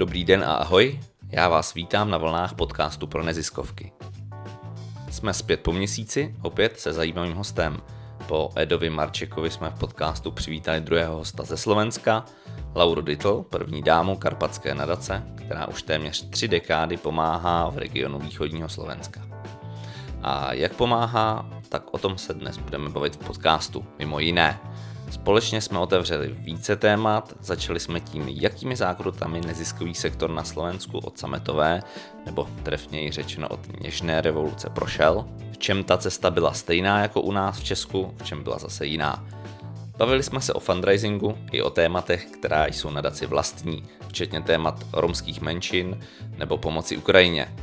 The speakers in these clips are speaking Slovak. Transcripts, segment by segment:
Dobrý den a ahoj, já vás vítám na vlnách podcastu pro neziskovky. Jsme zpět po měsíci, opět se zajímavým hostem. Po Edovi Marčekovi jsme v podcastu přivítali druhého hosta ze Slovenska, Lauru Dittl, první dámu Karpatské nadace, která už téměř tři dekády pomáhá v regionu východního Slovenska. A jak pomáhá, tak o tom se dnes budeme bavit v podcastu, mimo jiné. Společně jsme otevřeli více témat, začali jsme tím, jakými zákrutami neziskový sektor na Slovensku od sametové, nebo trefněji řečeno od něžné revoluce prošel, v čem ta cesta byla stejná jako u nás v Česku, v čem byla zase jiná. Bavili jsme se o fundraisingu i o tématech, která jsou nadaci vlastní, včetně témat romských menšin nebo pomoci Ukrajině.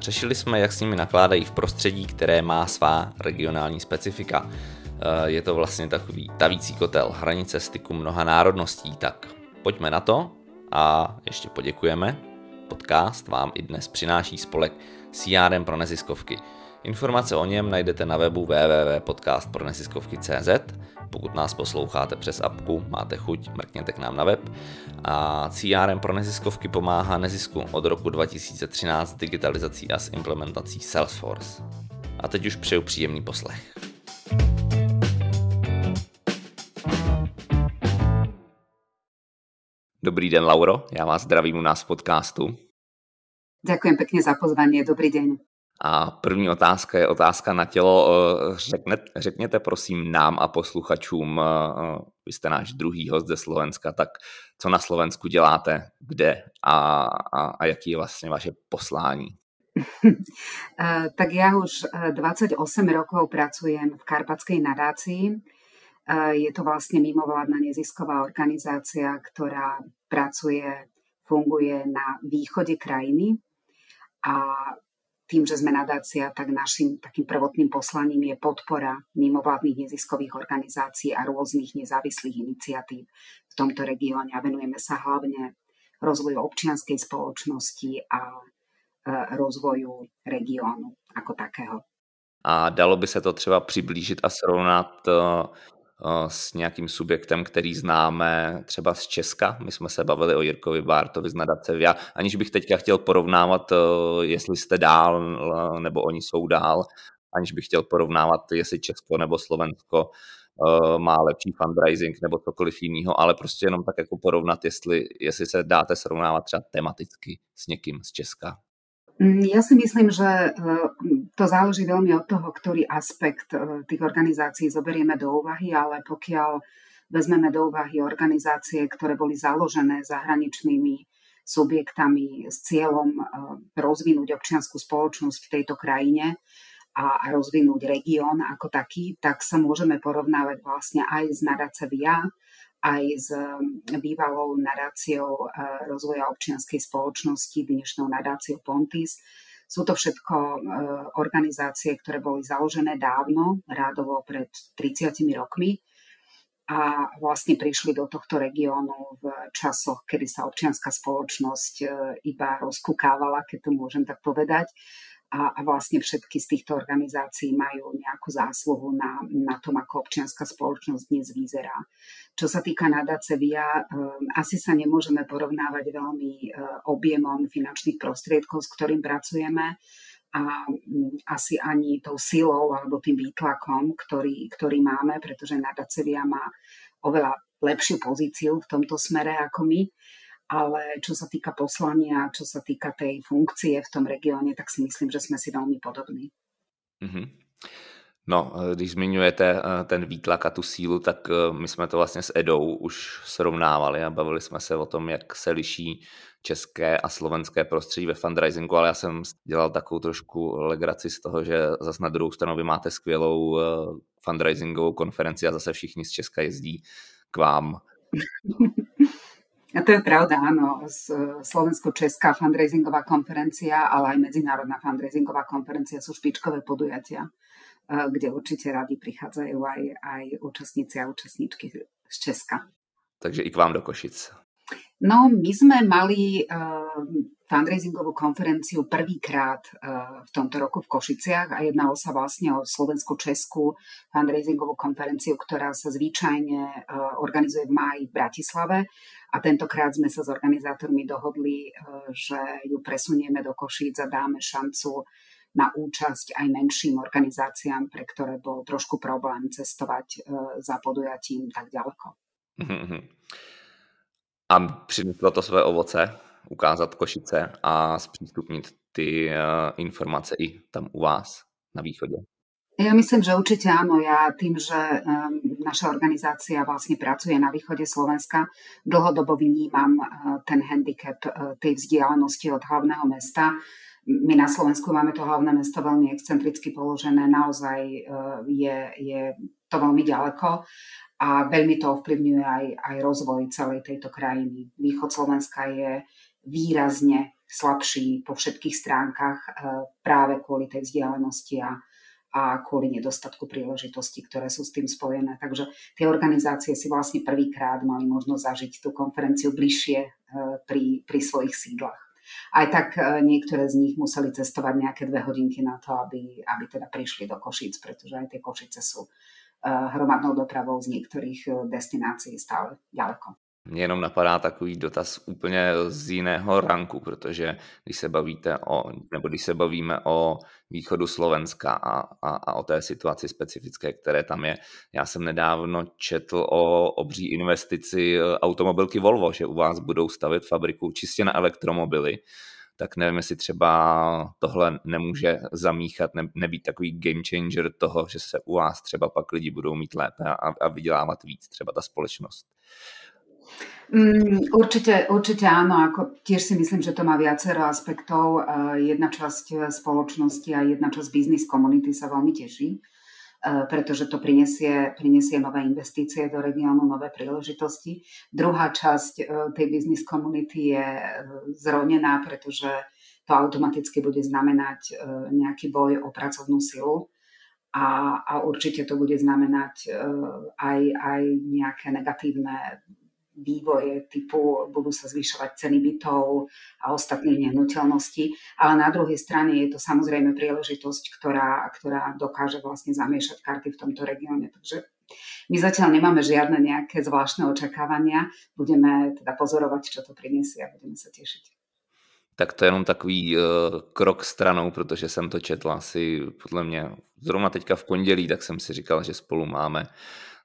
Řešili jsme, jak s nimi nakládají v prostředí, které má svá regionální specifika. Eh, je to vlastně takový tavící kotel, hranice styku mnoha národností, tak pojďme na to a ještě poděkujeme. Podcast vám i dnes přináší spolek CRM pro neziskovky. Informace o něm najdete na webu www.podcastproneziskovky.cz. Pokud nás posloucháte přes apku, máte chuť, mrkněte k nám na web. A CRM pro neziskovky pomáhá nezisku od roku 2013 digitalizací a s implementací Salesforce. A teď už přeju příjemný poslech. Dobrý den, Lauro. Já vás zdravím u nás v podcastu. Ďakujem pekne za pozvanie. Dobrý deň. A první otázka je otázka na tělo. Řekne, řekněte prosím nám a posluchačům, vy jste náš druhý host ze Slovenska, tak co na Slovensku děláte, kde a, a, a jaký je vlastně vaše poslání? tak ja už 28 rokov pracujem v Karpatskej nadácii. Je to vlastne mimovládna nezisková organizácia, ktorá pracuje, funguje na východe krajiny a tým, že sme nadácia, tak našim takým prvotným poslaním je podpora mimovládnych neziskových organizácií a rôznych nezávislých iniciatív v tomto regióne a venujeme sa hlavne rozvoju občianskej spoločnosti a e, rozvoju regiónu ako takého. A dalo by se to třeba přiblížit a srovnat Eh, s nějakým subjektem, který známe třeba z Česka. My jsme se bavili o Jirkovi Bártovi z nadace VIA, aniž bych teďka chtěl porovnávat, eh, jestli jste dál eh, nebo oni jsou dál, aniž bych chtěl porovnávat, jestli Česko nebo Slovensko má lepší fundraising nebo cokoliv jiného, ale prostě jenom tak jako porovnat, jestli, jestli se dáte srovnávat třeba tematicky s někým z Česka. Mm, ja si myslím, že e, to záleží veľmi od toho, ktorý aspekt e, tých organizácií zoberieme do úvahy, ale pokiaľ vezmeme do úvahy organizácie, ktoré boli založené zahraničnými subjektami s cieľom e, rozvinúť občianskú spoločnosť v tejto krajine a rozvinúť región ako taký, tak sa môžeme porovnávať vlastne aj nadace VIA, aj s mm, bývalou nadáciou eh, rozvoja občianskej spoločnosti, dnešnou nadáciou Pontis. Sú to všetko eh, organizácie, ktoré boli založené dávno, rádovo pred 30 rokmi a vlastne prišli do tohto regiónu v časoch, kedy sa občianská spoločnosť eh, iba rozkúkávala, keď to môžem tak povedať a, a vlastne všetky z týchto organizácií majú nejakú zásluhu na, na tom, ako občianská spoločnosť dnes vyzerá. Čo sa týka nadáce VIA, um, asi sa nemôžeme porovnávať veľmi uh, objemom finančných prostriedkov, s ktorým pracujeme a um, asi ani tou silou alebo tým výtlakom, ktorý, ktorý máme, pretože nadáce VIA má oveľa lepšiu pozíciu v tomto smere ako my ale čo sa týka poslania, čo sa týka tej funkcie v tom regióne, tak si myslím, že jsme si veľmi podobní. Mm-hmm. No, eh, když zmiňujete eh, ten výtlak a tu sílu, tak eh, my jsme to vlastně s Edou už srovnávali a bavili jsme se o tom, jak se liší české a slovenské prostředí ve fundraisingu, ale já jsem dělal takovou trošku legraci z toho, že zase na druhou stranu vy máte skvělou fundraisingovou konferenci a zase všichni z Česka jezdí k vám. A to je pravda, áno. Slovensko-Česká fundraisingová konferencia, ale aj medzinárodná fundraisingová konferencia sú špičkové podujatia, eh, kde určite radi prichádzajú aj, aj účastníci a účastníčky z Česka. Takže i k vám do Košic. No, my sme mali uh, fundraisingovú konferenciu prvýkrát uh, v tomto roku v Košiciach a jednalo sa vlastne o slovensko-českú fundraisingovú konferenciu, ktorá sa zvyčajne uh, organizuje v máji v Bratislave a tentokrát sme sa s organizátormi dohodli, uh, že ju presunieme do Košíc a dáme šancu na účasť aj menším organizáciám, pre ktoré bol trošku problém cestovať za podujatím tak ďaleko. Mm-hmm. A přineslo to své ovoce, ukázat Košice a zpřístupnit ty uh, informace i tam u vás na východě? Ja myslím, že určite áno. Ja tým, že um, naša organizácia vlastne pracuje na východe Slovenska, dlhodobo vnímam uh, ten handicap uh, tej vzdialenosti od hlavného mesta. My na Slovensku máme to hlavné mesto veľmi excentricky položené, naozaj uh, je, je to veľmi ďaleko a veľmi to ovplyvňuje aj, aj rozvoj celej tejto krajiny. Východ Slovenska je výrazne slabší po všetkých stránkach e, práve kvôli tej vzdialenosti a, a kvôli nedostatku príležitostí, ktoré sú s tým spojené. Takže tie organizácie si vlastne prvýkrát mali možnosť zažiť tú konferenciu bližšie e, pri, pri svojich sídlach. Aj tak e, niektoré z nich museli cestovať nejaké dve hodinky na to, aby, aby teda prišli do Košíc, pretože aj tie Košice sú hromadnou dopravou z niektorých eh, destinácií stále ďaleko. Mně jenom napadá takový dotaz úplně z jiného ranku, protože když se bavíte o, nebo když se bavíme o východu Slovenska a, a, a o té situaci specifické, které tam je. Já jsem nedávno četl o obří investici eh, automobilky Volvo, že u vás budou stavit fabriku čistě na elektromobily tak nevím, jestli třeba tohle nemůže zamíchat, ne, nebýt takový game changer toho, že se u vás třeba pak lidi budou mít lépe a, a vydělávat víc, třeba ta společnost. Mm, určite, určite áno, ako tiež si myslím, že to má viacero aspektov. Jedna časť spoločnosti a jedna časť biznis komunity sa veľmi teší E, pretože to prinesie, prinesie nové investície do regiónu, nové príležitosti. Druhá časť tej business community je zronená, pretože to automaticky bude znamenať nejaký boj o pracovnú silu a, a určite to bude znamenať aj, aj nejaké negatívne vývoje typu budú sa zvyšovať ceny bytov a ostatných nehnuteľností, ale na druhej strane je to samozrejme príležitosť, ktorá, ktorá dokáže vlastne zamiešať karty v tomto regióne. Takže my zatiaľ nemáme žiadne nejaké zvláštne očakávania, budeme teda pozorovať, čo to prinesie a budeme sa tešiť. Tak to je jenom takový uh, krok stranou, protože jsem to četl asi podle mě zrovna teďka v pondělí, tak jsem si říkal, že spolu máme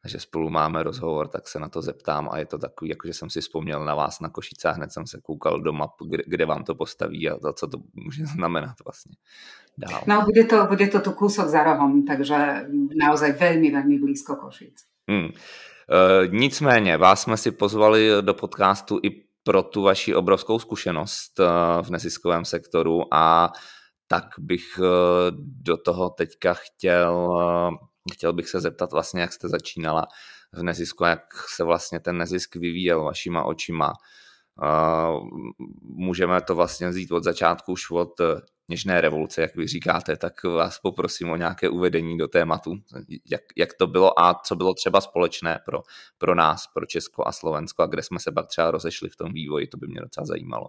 že spolu máme rozhovor, tak se na to zeptám a je to takový, jako že jsem si vzpomněl na vás na Košice a hned jsem se koukal do map, kde, kde vám to postaví a to, co to může znamenat vlastně dál. No, bude to, bude to tu kúsok za rohom, takže naozaj veľmi, veľmi blízko Košic. Hmm. E, nicméně, vás jsme si pozvali do podcastu i pro tu vaši obrovskou zkušenost e, v neziskovém sektoru a tak bych e, do toho teďka chtěl Chtěl bych se zeptat vlastně, jak jste začínala v nezisku, jak se vlastně ten nezisk vyvíjel vašima očima. Můžeme to vlastně vzít od začátku už od eh, něžné revoluce, jak vy říkáte, tak vás poprosím o nějaké uvedení do tématu, jak, jak to bylo a co bylo třeba společné pro, pro nás, pro Česko a Slovensko a kde jsme se pak třeba rozešli v tom vývoji, to by mě docela zajímalo.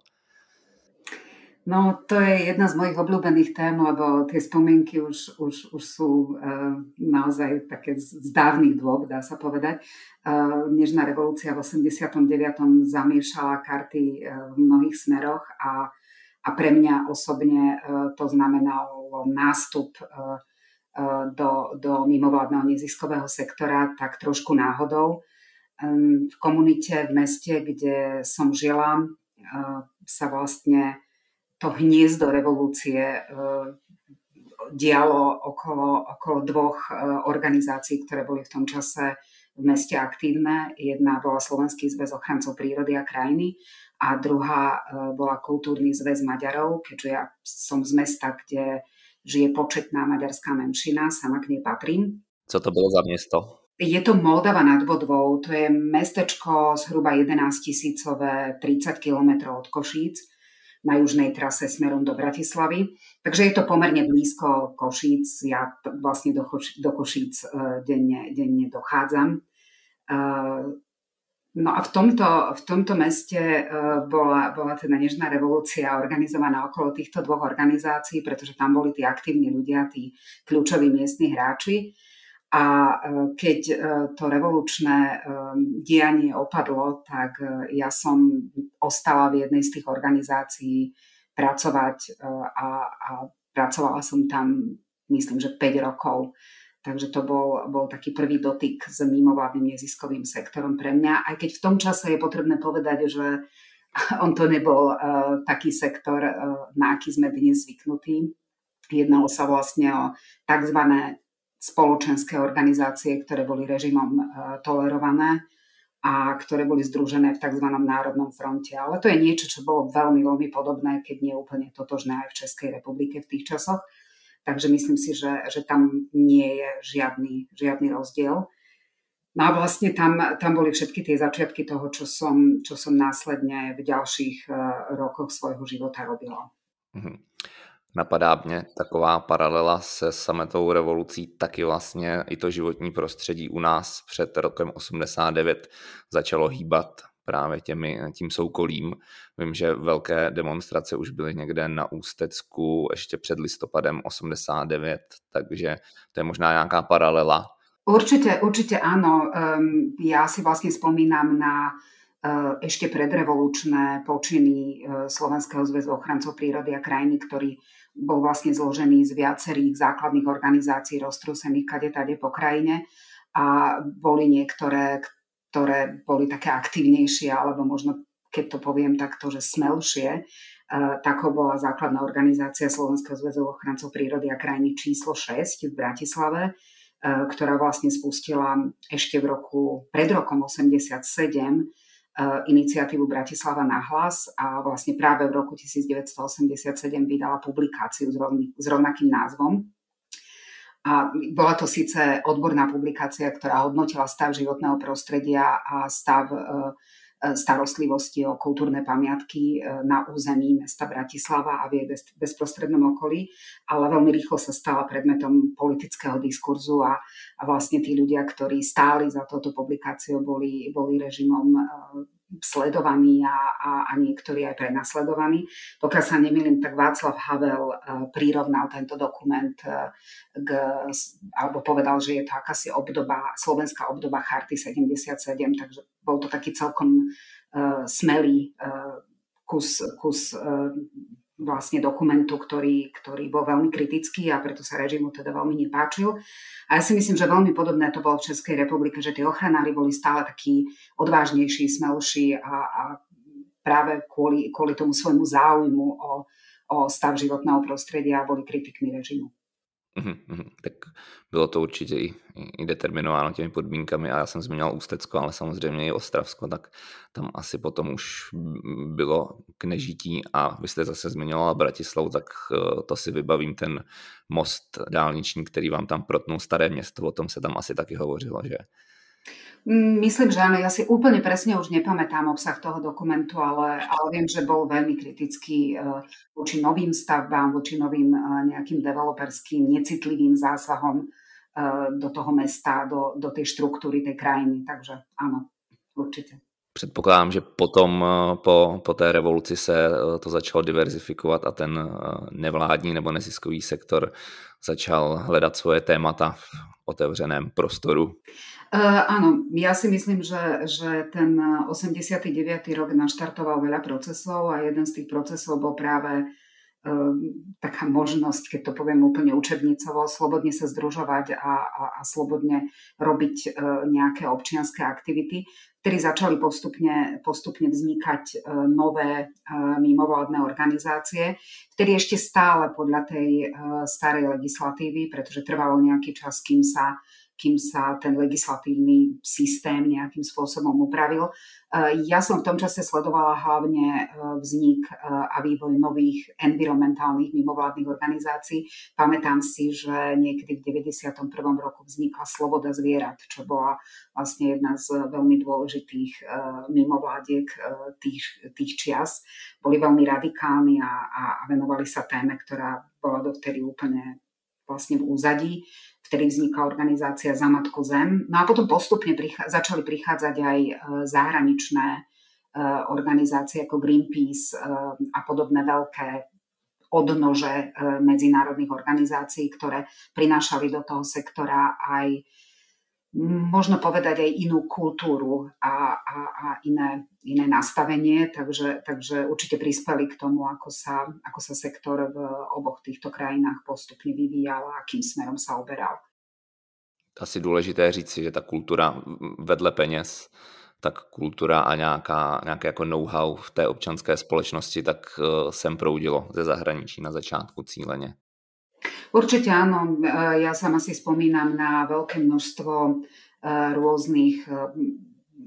No, to je jedna z mojich obľúbených tém, lebo tie spomienky už, už, už sú uh, naozaj také z, dávnych dôb, dá sa povedať. Uh, Nežná revolúcia v 89. zamiešala karty uh, v mnohých smeroch a, a pre mňa osobne uh, to znamenalo nástup uh, uh, do, do mimovládneho neziskového sektora tak trošku náhodou. Um, v komunite, v meste, kde som žila, uh, sa vlastne to hniezdo revolúcie e, dialo okolo, okolo dvoch e, organizácií, ktoré boli v tom čase v meste aktívne. Jedna bola Slovenský zväz ochrancov prírody a krajiny a druhá e, bola Kultúrny zväz Maďarov, keďže ja som z mesta, kde žije početná maďarská menšina, sama k nej patrím. Co to bolo za miesto? Je to Moldava nad Bodvou, to je mestečko zhruba 11 tisícové, 30 kilometrov od Košíc na južnej trase smerom do Bratislavy. Takže je to pomerne blízko Košíc. Ja vlastne do, do Košíc uh, denne, denne dochádzam. Uh, No a v tomto, v tomto meste uh, bola, bola teda Nežná revolúcia organizovaná okolo týchto dvoch organizácií, pretože tam boli tí aktívni ľudia, tí kľúčoví miestni hráči. A uh, keď uh, to revolučné dianie opadlo, tak ja som ostala v jednej z tých organizácií pracovať a, a pracovala som tam, myslím, že 5 rokov. Takže to bol, bol taký prvý dotyk s mimovládnym neziskovým sektorom pre mňa. Aj keď v tom čase je potrebné povedať, že on to nebol uh, taký sektor, uh, na aký sme dnes zvyknutí. Jednalo sa vlastne o tzv. Spoločenské organizácie, ktoré boli režimom uh, tolerované a ktoré boli združené v tzv. Národnom fronte. Ale to je niečo, čo bolo veľmi, veľmi podobné, keď nie úplne totožné aj v Českej republike v tých časoch. Takže myslím si, že, že tam nie je žiadny, žiadny rozdiel. No a vlastne tam, tam boli všetky tie začiatky toho, čo som, čo som následne v ďalších uh, rokoch svojho života robila. Mm-hmm. Napadá mě taková paralela se sametovou revolucí, taky vlastně i to životní prostředí u nás před rokem 89 začalo hýbat právě těmi, tím soukolím. Vím, že velké demonstrace už byly někde na Ústecku ještě před listopadem 89, takže to je možná nějaká paralela. Určite, určite áno. Um, ja si vlastne spomínam na uh, ešte predrevolučné počiny uh, Slovenského zväzu ochrancov prírody a krajiny, ktorý bol vlastne zložený z viacerých základných organizácií roztrúsených kade tade po krajine a boli niektoré, ktoré boli také aktívnejšie, alebo možno, keď to poviem takto, že smelšie. Takou bola základná organizácia Slovenského zväzu ochrancov prírody a krajiny číslo 6 v Bratislave, ktorá vlastne spustila ešte v roku, pred rokom 87 iniciatívu Bratislava na hlas a vlastne práve v roku 1987 vydala publikáciu s, rovnakým názvom. A bola to síce odborná publikácia, ktorá hodnotila stav životného prostredia a stav e, e, starostlivosti o kultúrne pamiatky e, na území mesta Bratislava a v jej bezprostrednom okolí, ale veľmi rýchlo sa stala predmetom politického diskurzu a, a vlastne tí ľudia, ktorí stáli za touto publikáciou, boli, boli režimom sledovaní a, a, a niektorí aj prenasledovaní. Pokiaľ sa nemýlim, tak Václav Havel uh, prirovnal tento dokument uh, k, alebo povedal, že je to akási obdoba, slovenská obdoba Charty 77, takže bol to taký celkom uh, smelý uh, kus, kus uh, vlastne dokumentu, ktorý, ktorý bol veľmi kritický a preto sa režimu teda veľmi nepáčil. A ja si myslím, že veľmi podobné to bolo v Českej republike, že tí ochranári boli stále takí odvážnejší, smelší a, a práve kvôli, kvôli tomu svojmu záujmu o, o stav životného prostredia boli kritikmi režimu. Mm-hmm, tak bylo to určitě i, i determinováno těmi podmínkami a já jsem zmiňoval Ústecko, ale samozřejmě i Ostravsko, tak tam asi potom už bylo k nežití a vy jste zase zmiňovala Bratislavu, tak eh, to si vybavím ten most dálniční, který vám tam protnul staré město, o tom se tam asi taky hovořilo, že? Mm, myslím, že áno, ja si úplne presne už nepamätám obsah toho dokumentu, ale, ale viem, že bol veľmi kritický uh, voči novým stavbám, voči novým uh, nejakým developerským, necitlivým zásahom uh, do toho mesta, do, do tej štruktúry tej krajiny. Takže áno, určite. Předpokládám, že potom po, po té revoluci se to začalo diverzifikovat a ten nevládní nebo neziskový sektor začal hledat svoje témata v otevřeném prostoru. Uh, áno, ja si myslím, že, že ten 89. rok naštartoval veľa procesov a jeden z tých procesov bol práve uh, taká možnosť, keď to poviem úplne učebnicovo, slobodne sa združovať a, a, a slobodne robiť uh, nejaké občianské aktivity, ktorí začali postupne, postupne vznikať uh, nové uh, mimovládne organizácie, ktorí ešte stále podľa tej uh, starej legislatívy, pretože trvalo nejaký čas, kým sa kým sa ten legislatívny systém nejakým spôsobom upravil. E, ja som v tom čase sledovala hlavne e, vznik e, a vývoj nových environmentálnych mimovládnych organizácií. Pamätám si, že niekedy v 91. roku vznikla Sloboda zvierat, čo bola vlastne jedna z veľmi dôležitých mimovládiek tých, tých čias. Boli veľmi radikálni a, a venovali sa téme, ktorá bola dovtedy úplne vlastne v úzadí vtedy vznikla organizácia Za Matku Zem. No a potom postupne prichá, začali prichádzať aj zahraničné organizácie ako Greenpeace a podobné veľké odnože medzinárodných organizácií, ktoré prinášali do toho sektora aj možno povedať aj inú kultúru a, a, a iné, iné nastavenie, takže, takže určite prispeli k tomu, ako sa, ako sa sektor v oboch týchto krajinách postupne vyvíjal a akým smerom sa oberal. Asi důležité říci, že ta kultura vedle peněz, tak kultura a nějaká, nějaké jako know-how v té občanské společnosti, tak eh, sem proudilo ze zahraničí na začátku cíleně. Určite áno. Ja sama si spomínam na veľké množstvo e, rôznych e,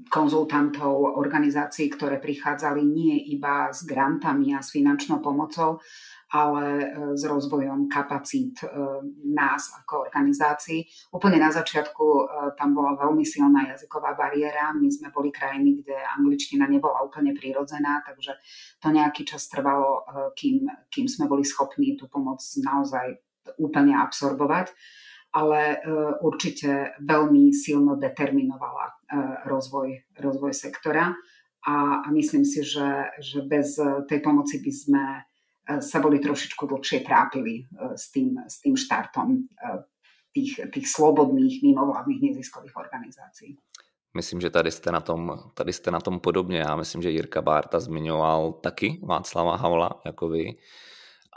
konzultantov, organizácií, ktoré prichádzali nie iba s grantami a s finančnou pomocou, ale s rozvojom kapacít nás ako organizácií. Úplne na začiatku tam bola veľmi silná jazyková bariéra. My sme boli krajiny, kde angličtina nebola úplne prirodzená, takže to nejaký čas trvalo, kým, kým sme boli schopní tú pomoc naozaj úplne absorbovať, ale e, určite veľmi silno determinovala e, rozvoj, rozvoj sektora a, myslím si, že, že bez tej pomoci by sme e, sa boli trošičku dlhšie trápili s tým, s tým štartom tých, tých slobodných mimovládnych neziskových organizácií. Myslím, že tady jste, na tom, tady jste na tom podobně. Já myslím, že Jirka Bárta zmiňoval taky Václava Havla, jako vy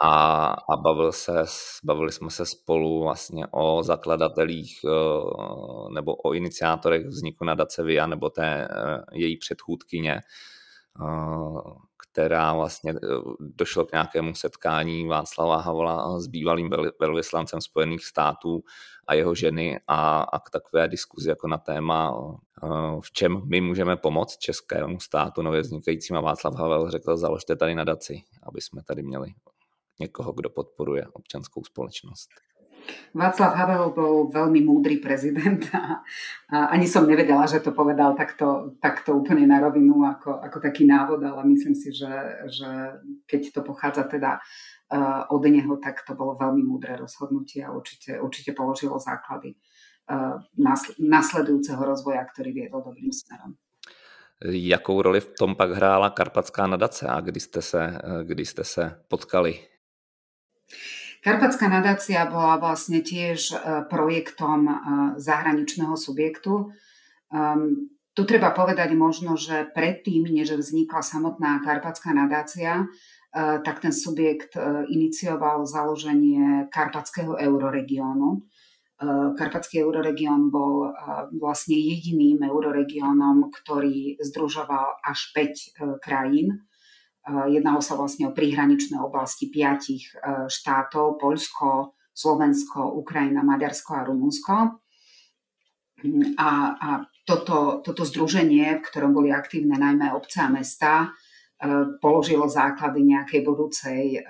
a, a bavil se, bavili jsme se spolu vlastně o zakladatelích eh, nebo o iniciátorech vzniku nadace VIA nebo té eh, její předchůdkyně, eh, která vlastně došlo k nějakému setkání Václava Havla s bývalým velvyslancem Spojených států a jeho ženy a, a k takové diskuzi jako na téma, v čem my můžeme pomoct českému státu nově vznikajícím a Václav Havel řekl, založte tady nadaci, aby jsme tady měli někoho, kdo podporuje občanskou spoločnosť. Václav Havel bol veľmi múdry prezident a, a ani som nevedela, že to povedal takto, takto úplne na rovinu ako, ako taký návod, ale myslím si, že, že keď to pochádza teda uh, od neho, tak to bolo veľmi múdre rozhodnutie a určite, určite položilo základy uh, nasledujúceho rozvoja, ktorý viedol dobrým smerom. Jakou roli v tom pak hrála Karpatská nadace a kdy jste se, kdy jste se potkali? Karpatská nadácia bola vlastne tiež e, projektom e, zahraničného subjektu. Um, tu treba povedať možno, že predtým, než vznikla samotná Karpatská nadácia, e, tak ten subjekt inicioval založenie Karpatského euroregiónu. Karpatský euroregión bol vlastne jediným euroregiónom, ktorý združoval až 5 krajín Jednalo sa vlastne o príhraničné oblasti piatich e, štátov, Poľsko, Slovensko, Ukrajina, Maďarsko a Rumunsko. A, a toto, toto združenie, v ktorom boli aktívne najmä obce a mesta, e, položilo základy nejakej budúcej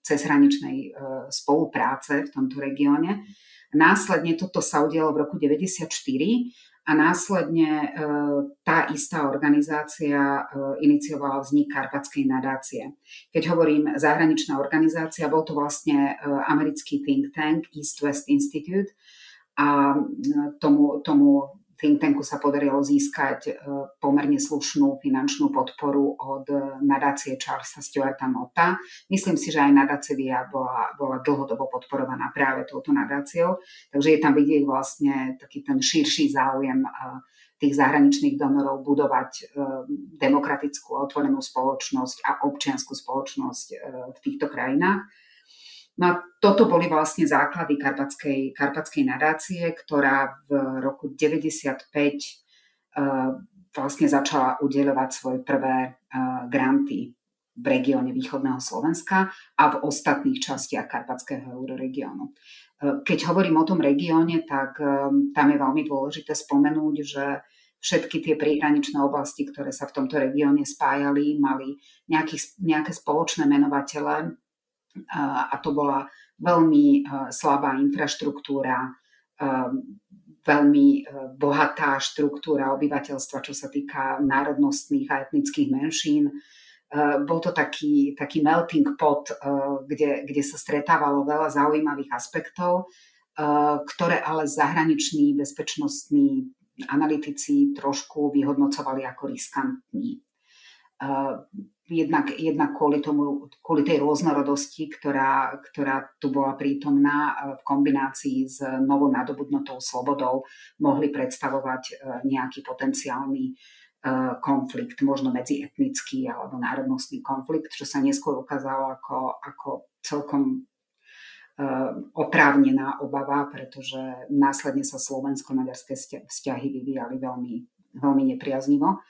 cezhraničnej spolupráce v tomto regióne. Následne toto sa udialo v roku 1994 a následne e, tá istá organizácia e, iniciovala vznik Karpatskej nadácie. Keď hovorím zahraničná organizácia, bol to vlastne e, americký think tank East West Institute a tomu, tomu think tanku sa podarilo získať e, pomerne slušnú finančnú podporu od nadácie Charlesa Stewarta Motta. Myslím si, že aj nadácia VIA bola, bola dlhodobo podporovaná práve touto nadáciou, takže je tam vidieť vlastne taký ten širší záujem e, tých zahraničných donorov budovať e, demokratickú otvorenú spoločnosť a občianskú spoločnosť v týchto krajinách. No a toto boli vlastne základy Karpatskej, Karpatskej nadácie, ktorá v roku 95 uh, vlastne začala udeľovať svoje prvé uh, granty v regióne východného Slovenska a v ostatných častiach Karpatského euroregiónu. Uh, keď hovorím o tom regióne, tak tam je veľmi dôležité spomenúť, že všetky tie príhraničné oblasti, ktoré sa v tomto regióne spájali, mali nejaký, nejaké spoločné menovatele a to bola veľmi slabá infraštruktúra, veľmi e, bohatá štruktúra obyvateľstva, čo sa týka národnostných a etnických menšín. E, bol to taký, taký melting pot, e, kde, kde sa stretávalo veľa zaujímavých aspektov ktoré ale zahraniční bezpečnostní analytici trošku vyhodnocovali ako riskantní. Jednak, jednak kvôli, tomu, kvôli tej rôznorodosti, ktorá, ktorá tu bola prítomná v kombinácii s novonadobudnutou slobodou, mohli predstavovať nejaký potenciálny konflikt, možno medzietnický alebo národnostný konflikt, čo sa neskôr ukázalo ako, ako celkom oprávnená obava, pretože následne sa slovensko-maďarské vzťahy vyvíjali veľmi, veľmi nepriaznivo.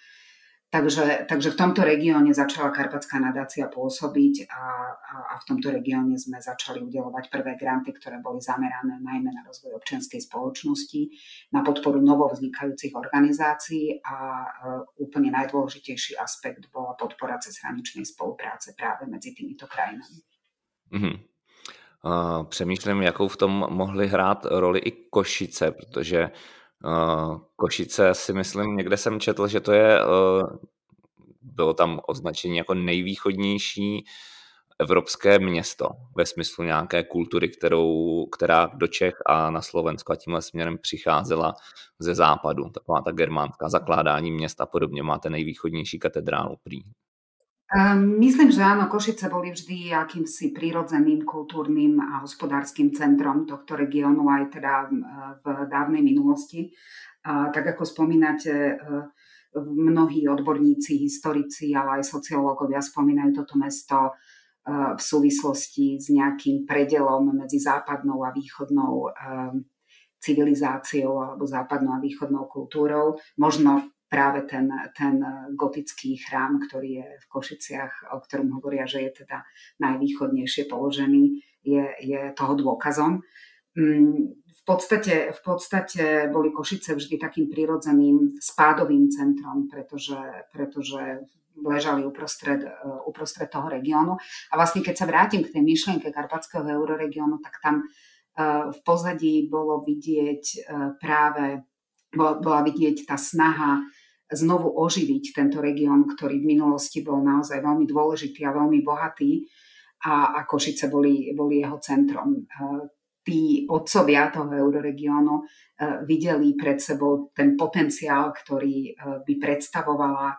Takže, takže v tomto regióne začala Karpatská nadácia pôsobiť a, a, a v tomto regióne sme začali udelovať prvé granty, ktoré boli zamerané najmä na rozvoj občianskej spoločnosti, na podporu novovznikajúcich organizácií a uh, úplne najdôležitejší aspekt bola podpora cezhraničnej spolupráce práve medzi týmito krajinami. Mm-hmm. Uh, přemýšlím, jakou v tom mohly hrát roli i Košice, protože Košice si myslím, někde jsem četl, že to je, bylo tam označení jako nejvýchodnější evropské město ve smyslu nějaké kultury, kterou, která do Čech a na Slovensko a tímhle směrem přicházela ze západu. Taková ta germánská zakládání města a podobně. Máte nejvýchodnější katedrálu prý. Ehm, myslím, že áno, Košice boli vždy akýmsi prírodzeným, kultúrnym a hospodárskym centrom tohto regiónu aj teda v dávnej minulosti. A tak ako spomínate, eh, mnohí odborníci, historici, ale aj sociológovia spomínajú toto mesto v súvislosti s nejakým predelom medzi západnou a východnou ehm, civilizáciou alebo západnou a východnou kultúrou. Možno práve ten, ten gotický chrám, ktorý je v Košiciach, o ktorom hovoria, že je teda najvýchodnejšie položený, je, je toho dôkazom. Mm, v podstate, v podstate boli Košice vždy takým prirodzeným spádovým centrom, pretože, pretože ležali uprostred, uprostred toho regiónu. A vlastne keď sa vrátim k tej myšlienke Karpatského euroregiónu, tak tam eh, v pozadí bolo vidieť eh, práve bola, bola vidieť tá snaha znovu oživiť tento región, ktorý v minulosti bol naozaj veľmi dôležitý a veľmi bohatý a, a Košice boli, boli jeho centrom. Tí otcovia toho euroregiónu e, videli pred sebou ten potenciál, ktorý e, by predstavovala e,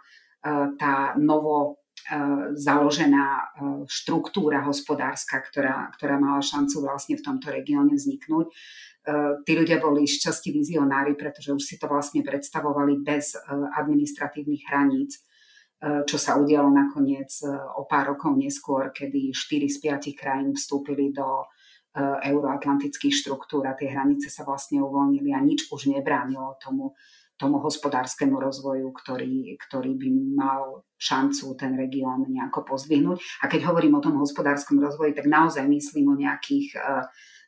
tá novo založená štruktúra hospodárska, ktorá, ktorá mala šancu vlastne v tomto regióne vzniknúť. Tí ľudia boli šťastí vizionári, pretože už si to vlastne predstavovali bez e, administratívnych hraníc, e, čo sa udialo nakoniec e, o pár rokov neskôr, kedy 4 z 5 krajín vstúpili do euroatlantických štruktúr a tie hranice sa vlastne uvoľnili a nič už nebránilo tomu, tomu hospodárskemu rozvoju, ktorý, ktorý by mal šancu ten región nejako pozdvihnúť. A keď hovorím o tom hospodárskom rozvoji, tak naozaj myslím o nejakých uh,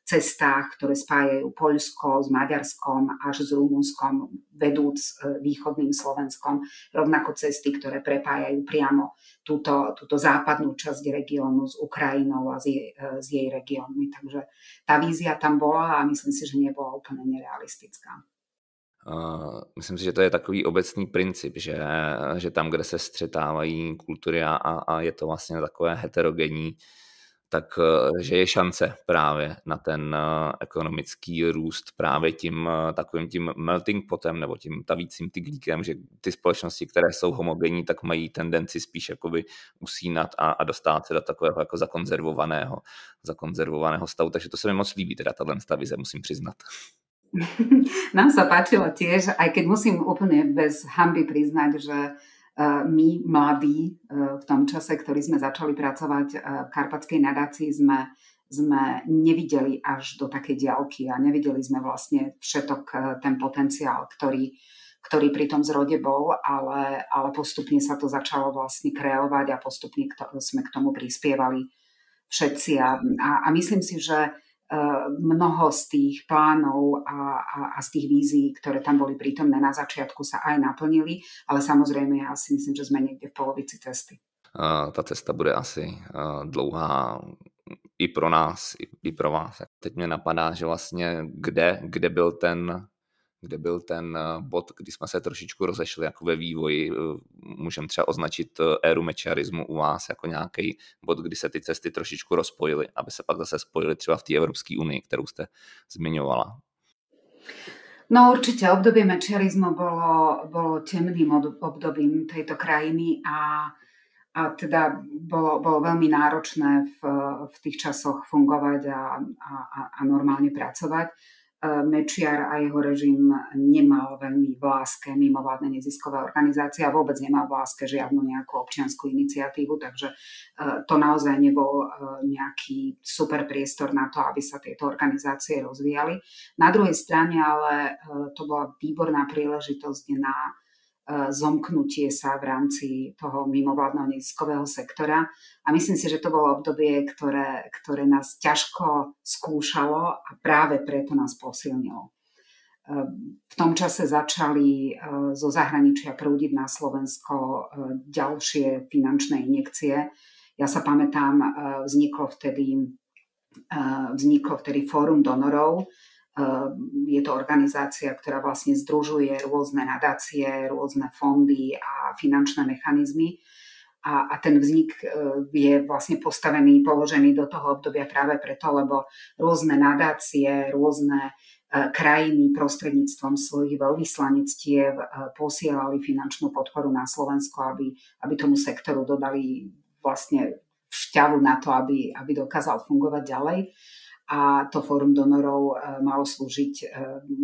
cestách, ktoré spájajú Poľsko s Maďarskom až s Rumunskom, vedúc e, východným Slovenskom, rovnako cesty, ktoré prepájajú priamo túto, túto západnú časť regiónu s Ukrajinou a s jej, e, s jej regiónmi. Takže tá vízia tam bola a myslím si, že nebola úplne nerealistická. Myslím si, že to je takový obecný princip, že, že tam, kde se střetávají kultury a, a je to vlastně takové heterogenní, tak eh, že je šance právě na ten eh, ekonomický růst právě tím eh, takovým tím melting potem nebo tím tavícím tyglíkem, že ty společnosti, které jsou homogenní, tak mají tendenci spíš jakoby usínat a, a dostat se do takového jako zakonzervovaného, zakonzervovaného stavu. Takže to se mi moc líbí, teda tato vize, musím přiznat. Nám sa páčilo tiež, aj keď musím úplne bez hamby priznať, že my mladí v tom čase, ktorý sme začali pracovať v Karpatskej nadácii, sme, sme nevideli až do takej diaľky a nevideli sme vlastne všetok ten potenciál, ktorý, ktorý pri tom zrode bol, ale, ale postupne sa to začalo vlastne kreovať a postupne sme k tomu prispievali všetci. A, a, a myslím si, že mnoho z tých plánov a, a, a z tých vízií, ktoré tam boli prítomné na začiatku, sa aj naplnili, ale samozrejme ja si myslím, že sme niekde v polovici cesty. Ta cesta bude asi dlouhá i pro nás, i pro vás. Teď mě napadá, že vlastně kde, kde byl ten kde byl ten bod, kdy jsme se trošičku rozešli jako ve vývoji. Můžeme třeba označit éru mečiarismu u vás jako nějaký bod, kdy se ty cesty trošičku rozpojily, aby se pak zase spojily třeba v té Evropské unii, kterou jste zmiňovala. No určite obdobie mečiarizmu bolo, bolo temným obdobím tejto krajiny a, a teda bolo, bolo veľmi náročné v, v tých časoch fungovať a, a, a normálne pracovať. Mečiar a jeho režim nemal veľmi v láske mimovládne neziskové organizácie a vôbec nemal v láske žiadnu nejakú občianskú iniciatívu, takže e, to naozaj nebol e, nejaký super priestor na to, aby sa tieto organizácie rozvíjali. Na druhej strane ale e, to bola výborná príležitosť na E, zomknutie sa v rámci toho mimovládneho neziskového sektora. A myslím si, že to bolo obdobie, ktoré, ktoré nás ťažko skúšalo a práve preto nás posilnilo. E, v tom čase začali e, zo zahraničia prúdiť na Slovensko ďalšie finančné injekcie. Ja sa pamätám, vzniklo vtedy, vzniklo vtedy Fórum donorov, Ehm, je to organizácia, ktorá vlastne združuje rôzne nadácie, rôzne fondy a finančné mechanizmy. A, a ten vznik e, je vlastne postavený, položený do toho obdobia práve preto, lebo rôzne nadácie, rôzne e, krajiny prostredníctvom svojich veľvyslanectiev e, posielali finančnú podporu na Slovensko, aby, aby tomu sektoru dodali vlastne šťavu na to, aby, aby dokázal fungovať ďalej a to fórum donorov e, malo slúžiť e,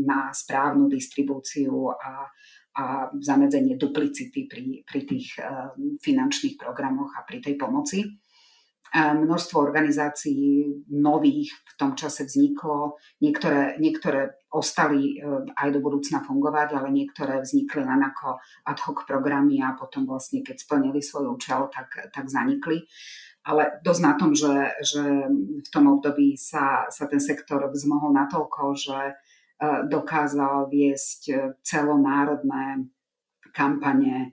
na správnu distribúciu a, a zamedzenie duplicity pri, pri tých e, finančných programoch a pri tej pomoci. Množstvo organizácií nových v tom čase vzniklo, niektoré, niektoré ostali aj do budúcna fungovať, ale niektoré vznikli len ako ad hoc programy a potom vlastne, keď splnili svoj účel, tak, tak zanikli ale dosť na tom, že, že v tom období sa, sa ten sektor vzmohol natoľko, že e, dokázal viesť e, celonárodné kampane e,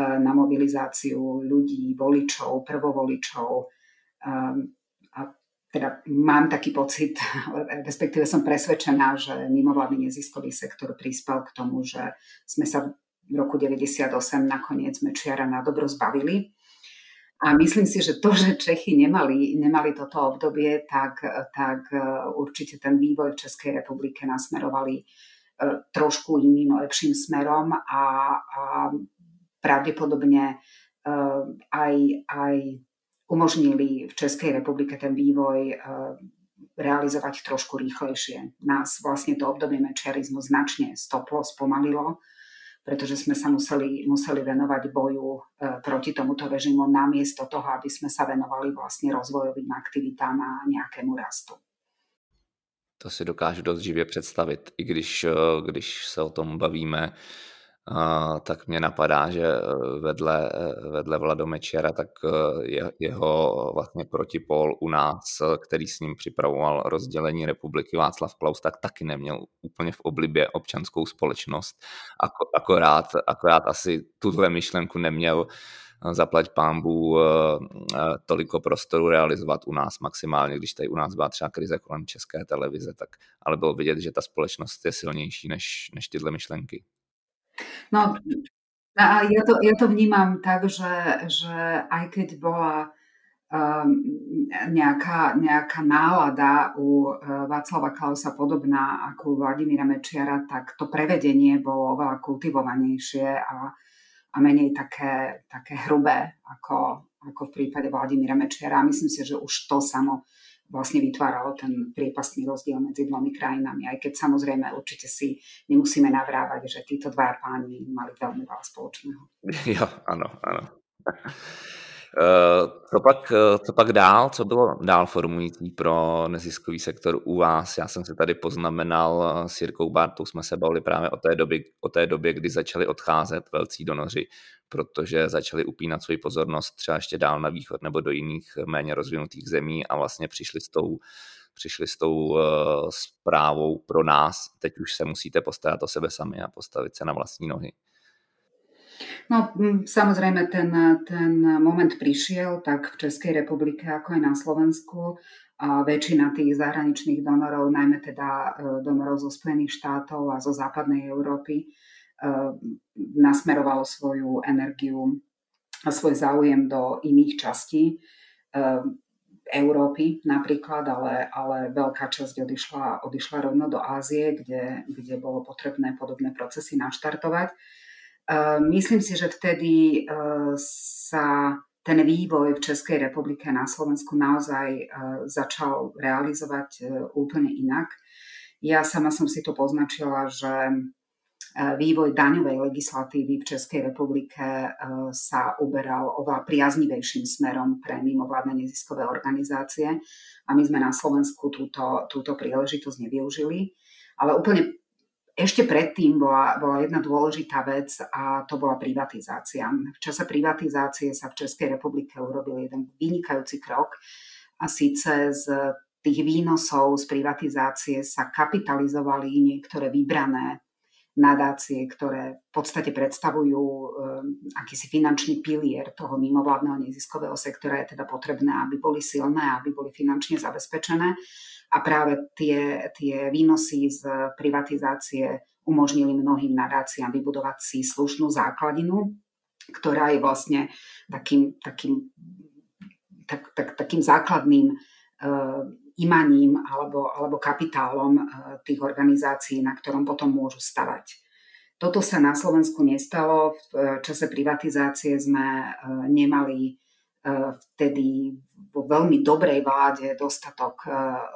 na mobilizáciu ľudí, voličov, prvovoličov. A teda mám taký pocit, respektíve som presvedčená, že mimovládny neziskový sektor prispel k tomu, že sme sa v roku 98 nakoniec Mečiara na dobro zbavili a myslím si, že to, že Čechy nemali, nemali toto obdobie, tak, tak e, určite ten vývoj v Českej republike nasmerovali e, trošku iným, lepším smerom a, a pravdepodobne e, aj, aj umožnili v Českej republike ten vývoj realizovať trošku rýchlejšie. Nás vlastne to obdobie mečiarizmu značne stoplo, spomalilo pretože sme sa museli, museli venovať boju e, proti tomuto režimu namiesto toho, aby sme sa venovali vlastne rozvojovým aktivitám a nejakému rastu. To si dokážu dost živě představit, i když, e, když se o tom bavíme tak mě napadá, že e, vedle, e, vedle Vladomečera, tak e, jeho vlastně protipol u nás, který s ním připravoval rozdělení republiky Václav Klaus, tak taky neměl úplně v oblibě občanskou společnost. Akorát, akorát asi tuhle myšlenku neměl zaplať pámbu toliko prostoru realizovat u nás maximálně, když tady u nás byla třeba krize kolem české televize, tak ale bylo vidět, že ta společnost je silnější než, než tyhle myšlenky. No a ja to, ja to vnímam tak, že, že aj keď bola um, nejaká, nejaká nálada u uh, Václava Klausa podobná ako u Vladimíra Mečiara, tak to prevedenie bolo oveľa kultivovanejšie a, a menej také, také hrubé ako, ako v prípade Vladimíra Mečiara. Myslím si, že už to samo vlastne vytváralo ten priepastný rozdiel medzi dvomi krajinami, aj keď samozrejme určite si nemusíme navrávať, že títo dva páni mali veľmi veľa spoločného. Jo, ano, ano. Uh, co, pak, uh, co pak dál? Co bylo dál formující pro neziskový sektor u vás? Já jsem se tady poznamenal uh, s Jirkou Bartou, jsme se bavili právě o té, době, o té době, kdy začali odcházet velcí donoři protože začali upínat svoji pozornost třeba ještě dál na východ nebo do jiných méně rozvinutých zemí a vlastně přišli s tou, přišli s tou zprávou pro nás. Teď už se musíte postarat o sebe sami a postavit se na vlastní nohy. No, samozrejme, ten, ten moment prišiel tak v Českej republike, ako aj na Slovensku. A väčšina tých zahraničných donorov, najmä teda e, donorov zo Spojených štátov a zo západnej Európy, e, nasmerovalo svoju energiu a svoj záujem do iných častí e, Európy napríklad, ale, ale veľká časť odišla, odišla rovno do Ázie, kde, kde bolo potrebné podobné procesy naštartovať. Myslím si, že vtedy sa ten vývoj v Českej republike na Slovensku naozaj začal realizovať úplne inak. Ja sama som si to poznačila, že vývoj daňovej legislatívy v Českej republike sa uberal oveľa priaznivejším smerom pre mimovládne neziskové organizácie a my sme na Slovensku túto, túto príležitosť nevyužili. Ale úplne ešte predtým bola, bola jedna dôležitá vec a to bola privatizácia. V čase privatizácie sa v Českej republike urobil jeden vynikajúci krok a síce z tých výnosov z privatizácie sa kapitalizovali niektoré vybrané nadácie, ktoré v podstate predstavujú um, akýsi finančný pilier toho mimovládneho neziskového sektora. Je teda potrebné, aby boli silné, aby boli finančne zabezpečené a práve tie, tie výnosy z privatizácie umožnili mnohým nadáciám vybudovať si slušnú základinu, ktorá je vlastne takým, takým, tak, tak, takým základným uh, imaním alebo, alebo kapitálom uh, tých organizácií, na ktorom potom môžu stavať. Toto sa na Slovensku nestalo. V čase privatizácie sme uh, nemali vtedy vo veľmi dobrej vláde dostatok e,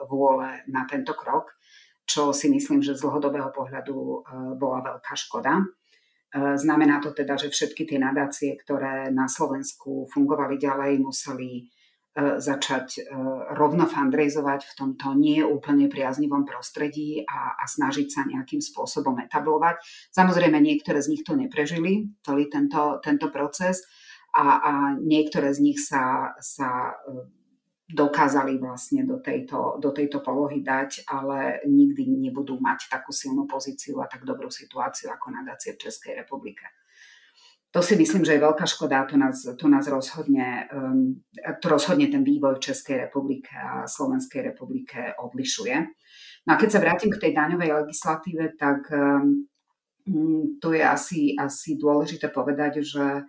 vôle na tento krok, čo si myslím, že z dlhodobého pohľadu e, bola veľká škoda. E, znamená to teda, že všetky tie nadácie, ktoré na Slovensku fungovali ďalej, museli začať rovno fundraizovať v tomto nie úplne priaznivom prostredí a, a snažiť sa nejakým spôsobom etablovať. Samozrejme, niektoré z nich to neprežili, celý tento, tento proces, a, a niektoré z nich sa, sa e, dokázali vlastne do tejto, do tejto polohy dať, ale nikdy nebudú mať takú silnú pozíciu a tak dobrú situáciu ako nadácie v Českej republike. To si myslím, že je veľká škoda, to nás, to nás rozhodne, um, to rozhodne ten vývoj v Českej republike a Slovenskej republike odlišuje. No a keď sa vrátim k tej daňovej legislatíve, tak um, tu je asi, asi dôležité povedať, že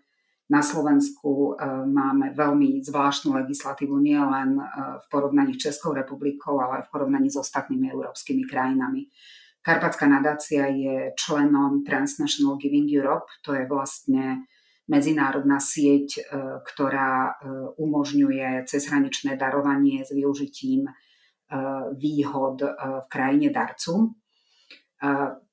na Slovensku e, máme veľmi zvláštnu legislatívu nielen e, v porovnaní s Českou republikou, ale aj v porovnaní s ostatnými európskymi krajinami. Karpatská nadácia je členom Transnational Giving Europe, to je vlastne medzinárodná sieť, e, ktorá umožňuje cezhraničné darovanie s využitím výhod v krajine darcu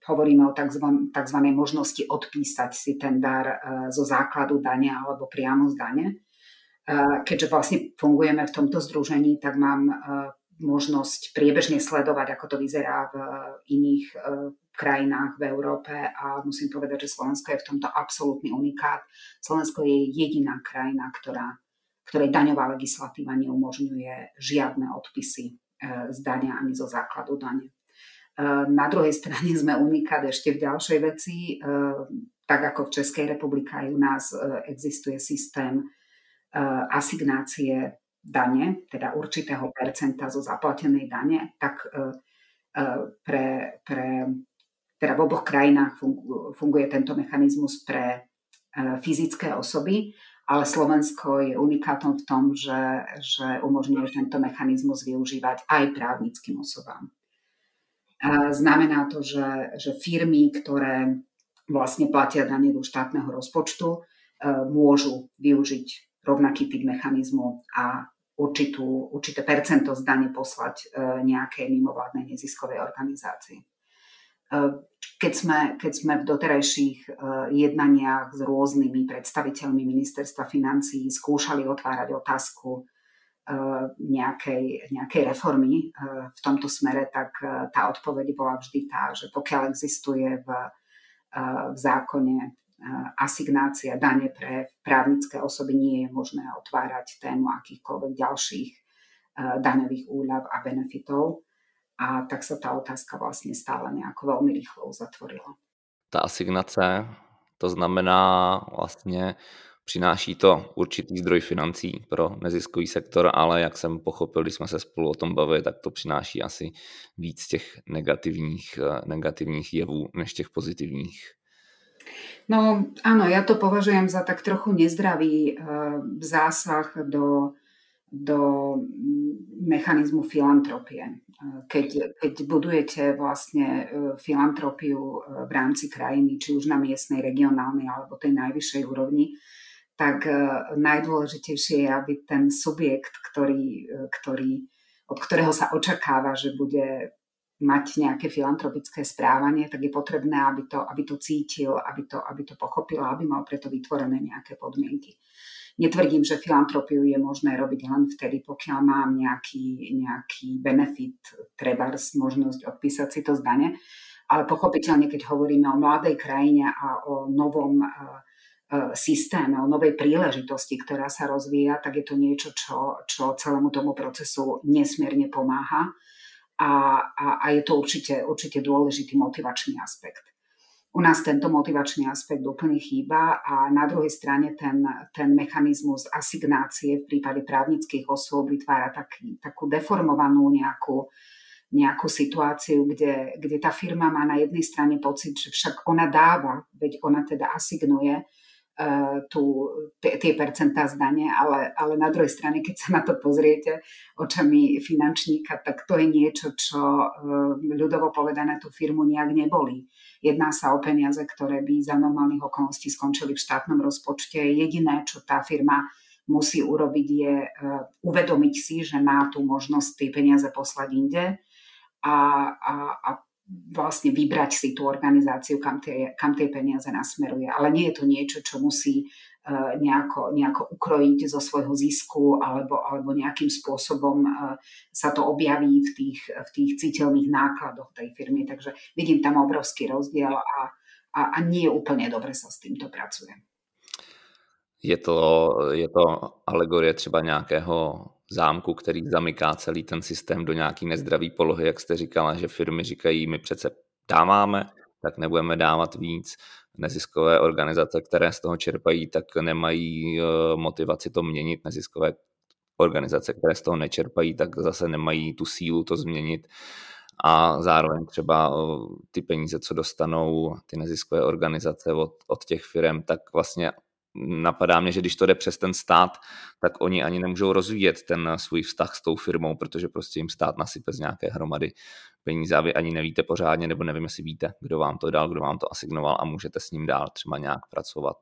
hovoríme o tzv. možnosti odpísať si ten dar e, zo základu dania alebo priamo z dane. E, keďže vlastne fungujeme v tomto združení, tak mám e, možnosť priebežne sledovať, ako to vyzerá v iných krajinách v Európe a musím povedať, že Slovensko je v tomto absolútny unikát. Slovensko je jediná krajina, ktorá, ktorej daňová legislatíva neumožňuje žiadne odpisy z dania ani zo základu dane. Na druhej strane sme unikát ešte v ďalšej veci. Tak ako v Českej republike aj u nás existuje systém asignácie dane, teda určitého percenta zo zaplatenej dane, tak pre, pre, teda v oboch krajinách funguje tento mechanizmus pre fyzické osoby, ale Slovensko je unikátom v tom, že, že umožňuje tento mechanizmus využívať aj právnickým osobám. Znamená to, že, že firmy, ktoré vlastne platia dane do štátneho rozpočtu, e, môžu využiť rovnaký typ mechanizmu a určitú, určité percento z dane poslať e, nejakej mimovládnej neziskovej organizácii. E, keď sme, keď sme v doterajších jednaniach s rôznymi predstaviteľmi ministerstva financí skúšali otvárať otázku nejakej, nejakej reformy eh, v tomto smere, tak eh, tá odpoveď bola vždy tá, že pokiaľ existuje v, v zákone asignácia dane pre právnické osoby, nie je možné otvárať tému akýchkoľvek ďalších daňových úľav a benefitov. A tak sa tá otázka vlastne stále nejako veľmi rýchlo uzatvorila. Tá asignace To znamená vlastně přináší to určitý zdroj financí pro neziskový sektor, ale jak jsem pochopil, když jsme se spolu o tom bavili, tak to přináší asi víc těch negativních, eh, negativních jevů než těch pozitivních. No áno, ja to považujem za tak trochu nezdravý uh, zásah do, do mechanizmu filantropie. Keď, keď budujete vlastne filantropiu v rámci krajiny, či už na miestnej, regionálnej alebo tej najvyššej úrovni, tak najdôležitejšie je, aby ten subjekt, ktorý, ktorý, od ktorého sa očakáva, že bude mať nejaké filantropické správanie, tak je potrebné, aby to, aby to cítil, aby to, aby to pochopil, aby mal preto vytvorené nejaké podmienky. Netvrdím, že filantropiu je možné robiť len vtedy, pokiaľ mám nejaký, nejaký benefit, treba možnosť odpísať si to zdane, ale pochopiteľne, keď hovoríme o mladej krajine a o novom uh, systéme, o novej príležitosti, ktorá sa rozvíja, tak je to niečo, čo, čo celému tomu procesu nesmierne pomáha a, a, a je to určite, určite dôležitý motivačný aspekt. U nás tento motivačný aspekt úplne chýba a na druhej strane ten, ten mechanizmus asignácie v prípade právnických osôb vytvára taký, takú deformovanú nejakú, nejakú situáciu, kde, kde tá firma má na jednej strane pocit, že však ona dáva, veď ona teda asignuje, E, tú, tie percentá zdane, ale, ale na druhej strane, keď sa na to pozriete očami finančníka, tak to je niečo, čo e, ľudovo povedané tú firmu nejak neboli. Jedná sa o peniaze, ktoré by za normálnych okolností skončili v štátnom rozpočte. Jediné, čo tá firma musí urobiť, je e, uvedomiť si, že má tú možnosť tie peniaze poslať inde a, a, a vlastne vybrať si tú organizáciu, kam tie, kam tie peniaze nasmeruje. Ale nie je to niečo, čo musí uh, nejako, nejako ukrojiť zo svojho zisku alebo, alebo nejakým spôsobom uh, sa to objaví v tých, v tých citeľných nákladoch tej firmy. Takže vidím tam obrovský rozdiel a, a, a nie úplne dobre sa s týmto pracuje. Je to, je to alegorie třeba nějakého zámku, který zamyká celý ten systém do nějaký nezdravý polohy, jak jste říkala, že firmy říkají, my přece dáváme, tak nebudeme dávat víc. Neziskové organizace, které z toho čerpají, tak nemají eh, motivaci to měnit. Neziskové organizace, které z toho nečerpají, tak zase nemají tu sílu to změnit. A zároveň třeba eh, ty peníze, co dostanou ty neziskové organizace od, od těch firm, tak vlastně napadá mě, že když to jde přes ten stát, tak oni ani nemůžou rozvíjet ten svůj vztah s tou firmou, protože prostě jim stát nasype z nějaké hromady peníze a vy ani nevíte pořádně, nebo nevím, jestli víte, kdo vám to dal, kdo vám to asignoval a můžete s ním dál třeba nějak pracovat.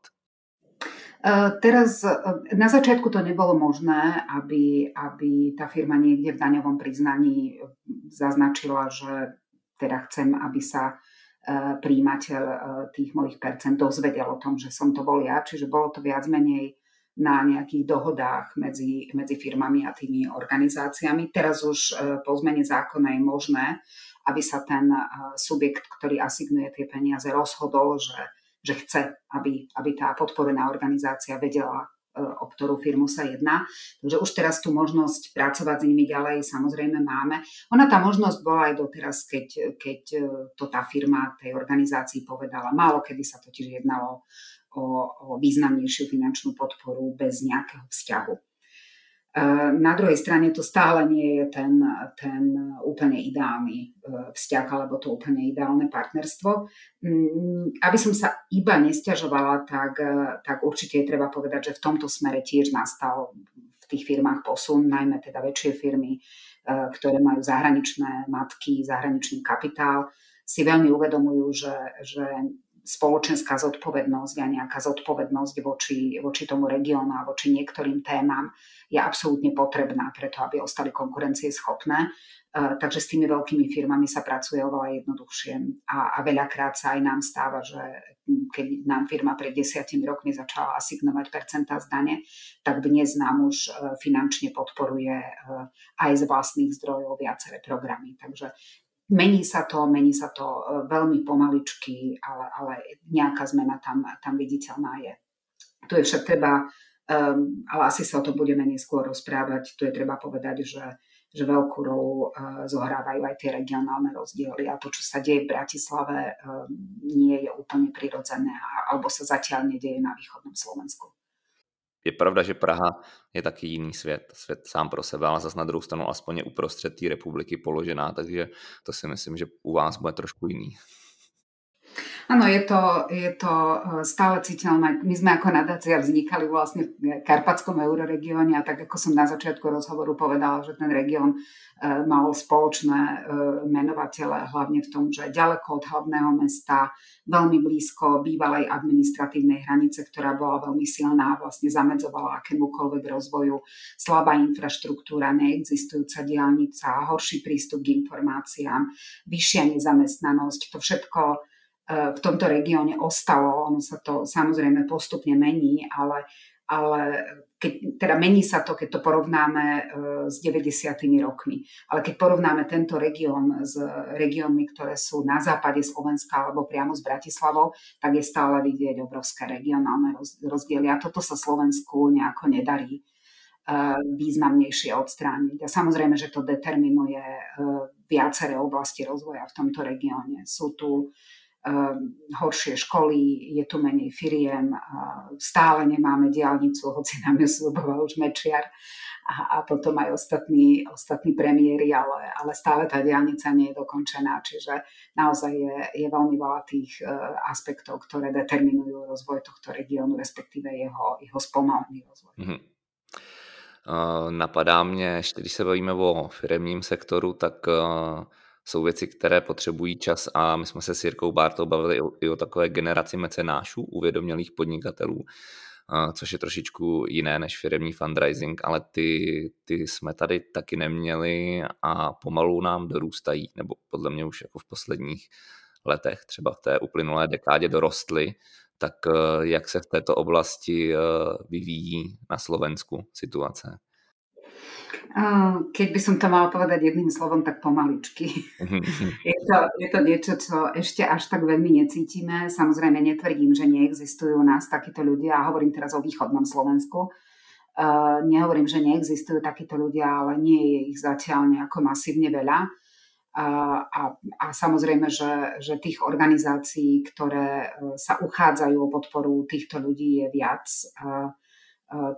Uh, teraz uh, na začiatku to nebolo možné, aby, aby tá firma niekde v daňovom priznaní zaznačila, že teda chcem, aby sa príjimateľ e, tých mojich percent dozvedel o tom, že som to bol ja. Čiže bolo to viac menej na nejakých dohodách medzi, medzi firmami a tými organizáciami. Teraz už e, po zmene zákona je možné, aby sa ten subjekt, ktorý asignuje tie peniaze, rozhodol, že, že chce, aby, aby tá podporená organizácia vedela, o ktorú firmu sa jedná. Takže už teraz tú možnosť pracovať s nimi ďalej samozrejme máme. Ona tá možnosť bola aj doteraz, keď, keď e, to tá firma tej organizácii povedala. Málo kedy sa totiž jednalo o, o významnejšiu finančnú podporu bez nejakého vzťahu. Na druhej strane to stále nie je ten, ten úplne ideálny e, vzťah alebo to úplne ideálne partnerstvo. Mm, aby som sa iba nestiažovala, tak, e, tak určite je treba povedať, že v tomto smere tiež nastal v tých firmách posun, najmä teda väčšie firmy, e, ktoré majú zahraničné matky, zahraničný kapitál, si veľmi uvedomujú, že, že spoločenská zodpovednosť a nejaká zodpovednosť voči, voči tomu regiónu a voči niektorým témam je absolútne potrebná preto, aby ostali konkurencieschopné. Uh, takže s tými veľkými firmami sa pracuje oveľa jednoduchšie a, a veľakrát sa aj nám stáva, že keď nám firma pred desiatimi rokmi začala asignovať percentá z dane, tak dnes nám už uh, finančne podporuje uh, aj z vlastných zdrojov viaceré programy. Takže Mení sa to, mení sa to e, veľmi pomaličky, ale, ale nejaká zmena tam, tam viditeľná je. Tu je však treba, um, ale asi sa o tom budeme neskôr rozprávať, tu je treba povedať, že, že veľkú rolu zohrávajú aj tie regionálne rozdiely a to, čo sa deje v Bratislave, nie je úplne prirodzené alebo sa zatiaľ nedieje na východnom Slovensku. Je pravda, že Praha je taky jiný svět, svět sám pro sebe, ale zase na druhou stranu aspoň je uprostřed té republiky položená, takže to si myslím, že u vás bude trošku jiný. Áno, je to, je to e, stále citeľné. My sme ako nadácia vznikali vlastne v Karpatskom euroregióne a tak ako som na začiatku rozhovoru povedala, že ten región e, mal spoločné e, menovatele, hlavne v tom, že ďaleko od hlavného mesta, veľmi blízko bývalej administratívnej hranice, ktorá bola veľmi silná a vlastne zamedzovala akémukoľvek rozvoju, slabá infraštruktúra, neexistujúca diálnica, horší prístup k informáciám, vyššia nezamestnanosť, to všetko v tomto regióne ostalo. Ono sa to samozrejme postupne mení, ale, ale keď, teda mení sa to, keď to porovnáme e, s 90. rokmi. Ale keď porovnáme tento región s regiónmi, ktoré sú na západe Slovenska alebo priamo s Bratislavou, tak je stále vidieť obrovské regionálne rozdiely. A toto sa Slovensku nejako nedarí e, významnejšie odstrániť. A samozrejme, že to determinuje viaceré oblasti rozvoja v tomto regióne. Sú tu Ehm, horšie školy, je tu menej firiem, stále nemáme diálnicu, hoci nám ju sluboval už Mečiar a, a potom aj ostatní, ostatní premiéry, ale, ale stále tá diálnica nie je dokončená, čiže naozaj je, je veľmi veľa tých uh, aspektov, ktoré determinujú rozvoj tohto regiónu, respektíve jeho, jeho spomalený rozvoj. Mm-hmm. Napadá mě, když se bavíme o firmním sektoru, tak uh, jsou věci, které potřebují čas a my jsme se s Jirkou Bartou bavili i o, takové generaci mecenášů, uvědomělých podnikatelů, což je trošičku jiné než firmní fundraising, ale ty, ty jsme tady taky neměli a pomalu nám dorůstají, nebo podle mě už jako v posledních letech, třeba v té uplynulé dekádě dorostly, tak eh, jak se v této oblasti eh, vyvíjí na Slovensku situace? Keď by som to mala povedať jedným slovom, tak pomaličky. je, to, je to niečo, čo ešte až tak veľmi necítime. Samozrejme netvrdím, že neexistujú u nás takíto ľudia. A hovorím teraz o východnom Slovensku. Uh, nehovorím, že neexistujú takíto ľudia, ale nie je ich zatiaľ nejako masívne veľa. Uh, a, a samozrejme, že, že tých organizácií, ktoré sa uchádzajú o podporu týchto ľudí je viac. Uh,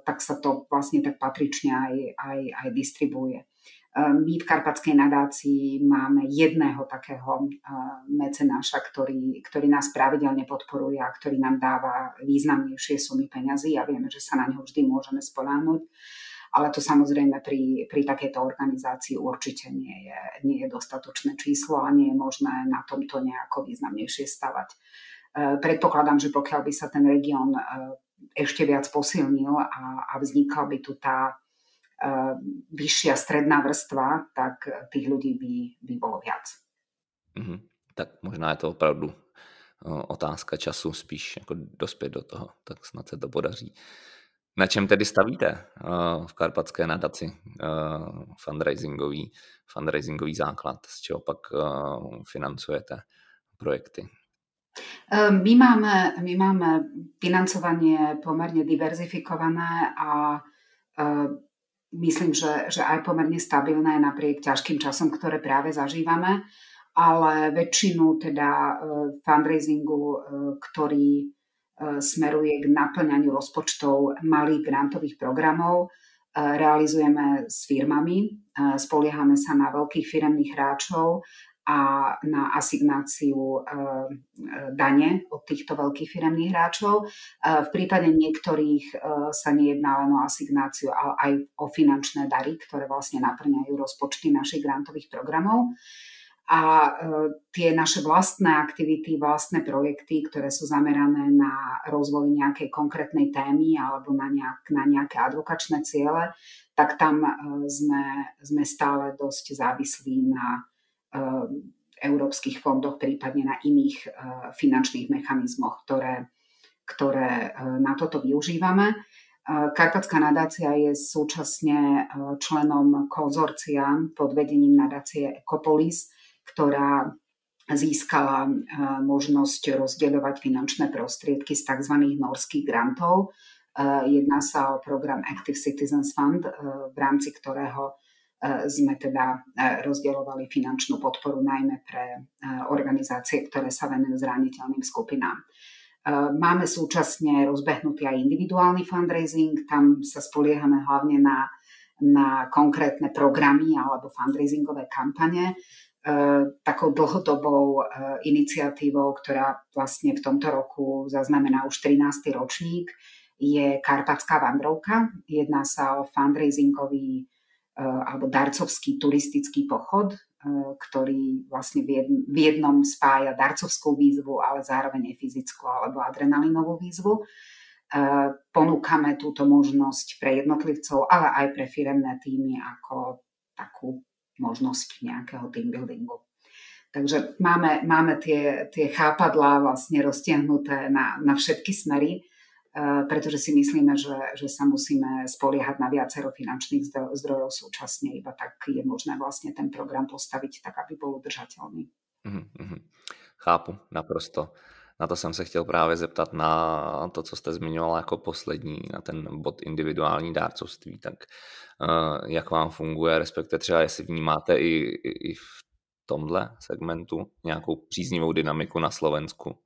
tak sa to vlastne tak patrične aj, aj, aj distribuuje. Eh, my v Karpatskej nadácii máme jedného takého eh, mecenáša, ktorý, ktorý nás pravidelne podporuje a ktorý nám dáva významnejšie sumy peňazí a vieme, že sa na neho vždy môžeme spolánuť. Ale to samozrejme pri, pri takejto organizácii určite nie je, nie je dostatočné číslo a nie je možné na tomto nejako významnejšie stavať. Predpokladám, že pokiaľ by sa ten región ešte viac posilnil a, a vznikla by tu tá uh, vyššia stredná vrstva, tak tých ľudí by, by bolo viac. Mm-hmm. Tak možná je to opravdu uh, otázka času spíš jako dospět do toho, tak snad se to podaří. Na čem tedy stavíte uh, v Karpatské nadaci fundraisingový, fundraisingový základ, z čeho pak financujete projekty? Ehm, my máme, my máme financovanie pomerne diverzifikované a ehm, myslím, že, že aj pomerne stabilné napriek ťažkým časom, ktoré práve zažívame, ale väčšinu teda ehm, fundraisingu, ktorý smeruje k naplňaniu rozpočtov malých grantových programov, realizujeme s firmami, spoliehame sa na veľkých firemných hráčov a na asignáciu eh, dane od týchto veľkých firemných hráčov. Eh, v prípade niektorých sa nejedná len o asignáciu, ale aj o finančné dary, ktoré vlastne naplňajú rozpočty našich grantových programov. A tie naše vlastné aktivity, vlastné projekty, ktoré sú zamerané na rozvoj nejakej konkrétnej témy alebo na, nejak, na nejaké advokačné ciele, tak tam sme, sme stále dosť závislí na európskych fondoch, prípadne na iných uh, finančných mechanizmoch, ktoré, ktoré uh, na toto využívame. Uh, Karpatská nadácia je súčasne členom konzorcia pod vedením nadácie Ecopolis, ktorá získala možnosť rozdeľovať finančné prostriedky z tzv. norských grantov. Jedná sa o program Active Citizens Fund, v rámci ktorého sme teda rozdielovali finančnú podporu najmä pre organizácie, ktoré sa venujú zraniteľným skupinám. Máme súčasne rozbehnutý aj individuálny fundraising, tam sa spoliehame hlavne na, na konkrétne programy alebo fundraisingové kampane. Takou dlhodobou iniciatívou, ktorá vlastne v tomto roku zaznamená už 13. ročník, je Karpatská vandrovka. Jedná sa o fundraisingový alebo darcovský turistický pochod, e, ktorý vlastne v jednom spája darcovskú výzvu, ale zároveň aj fyzickú alebo adrenalinovú výzvu. E, ponúkame túto možnosť pre jednotlivcov, ale aj pre firemné týmy ako takú možnosť nejakého team buildingu. Takže máme, máme tie, tie chápadlá vlastne roztiahnuté na, na všetky smery pretože si myslíme, že, že sa musíme spoliehať na viacero finančných zdrojov súčasne, iba tak je možné vlastne ten program postaviť tak, aby bol udržateľný. Mm-hmm. Chápu, naprosto. Na to jsem se chtěl právě zeptat na to, co jste zmiňovala jako poslední, na ten bod individuální dárcovství. Tak uh, jak vám funguje, respektive třeba jestli vnímáte i, i, i v tomhle segmentu nějakou příznivou dynamiku na Slovensku?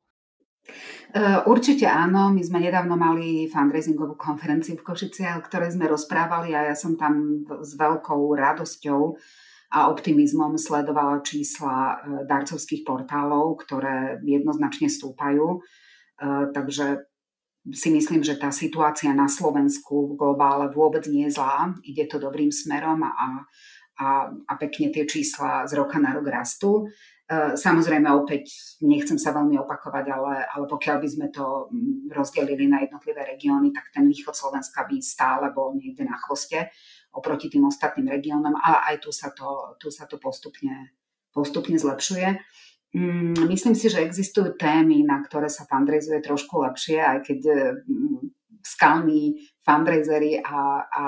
Eh, určite áno, my sme nedávno mali fundraisingovú konferenciu v Košici, o ktorej sme rozprávali a ja som tam s veľkou radosťou a optimizmom sledovala čísla eh, darcovských portálov, ktoré jednoznačne stúpajú. Eh, takže si myslím, že tá situácia na Slovensku v globále vôbec nie je zlá. Ide to dobrým smerom a, a, a pekne tie čísla z roka na rok rastú. E, samozrejme, opäť nechcem sa veľmi opakovať, ale, ale pokiaľ by sme to mm, rozdelili na jednotlivé regióny, tak ten východ Slovenska by stále bol niekde na chvoste oproti tým ostatným regiónom, ale aj tu sa to, tu sa to postupne, postupne zlepšuje. Mm, myslím si, že existujú témy, na ktoré sa fundraizuje trošku lepšie, aj keď mm, skalní fundraisery a, a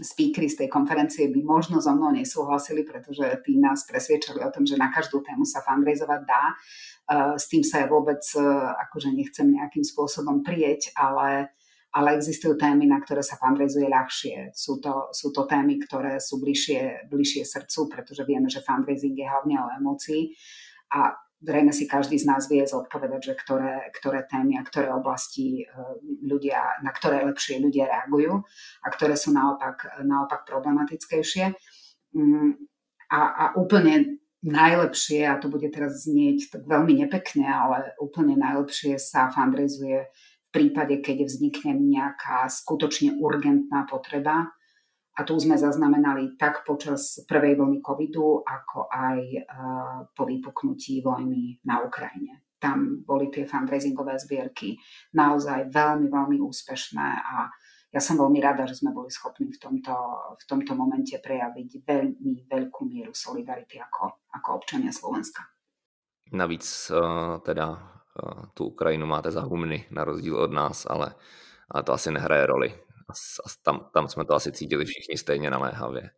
speakery z tej konferencie by možno so mnou nesúhlasili, pretože tí nás presviečali o tom, že na každú tému sa fundraizovať dá. E, s tým sa ja vôbec e, akože nechcem nejakým spôsobom prieť, ale, ale existujú témy, na ktoré sa fundraizuje ľahšie. Sú to, sú to témy, ktoré sú bližšie, bližšie srdcu, pretože vieme, že fundraising je hlavne o emócii a zrejme si každý z nás vie zodpovedať, že ktoré, ktoré témy a ktoré oblasti e, ľudia, na ktoré lepšie ľudia reagujú a ktoré sú naopak, naopak problematickejšie. Mm, a, a úplne najlepšie, a to bude teraz znieť tak veľmi nepekne, ale úplne najlepšie sa fundraizuje v prípade, keď vznikne nejaká skutočne urgentná potreba, a tu sme zaznamenali tak počas prvej vlny covidu, ako aj eh, po vypuknutí vojny na Ukrajine. Tam boli tie fundraisingové zbierky naozaj veľmi, veľmi úspešné a ja som veľmi rada, že sme boli schopní v tomto, v tomto momente prejaviť veľmi veľkú mieru solidarity ako, ako občania Slovenska. Navíc uh, teda uh, tu Ukrajinu máte za humny na rozdíl od nás, ale, ale to asi nehraje roli a tam, tam sme to asi cítili všichni stejne naléhavie.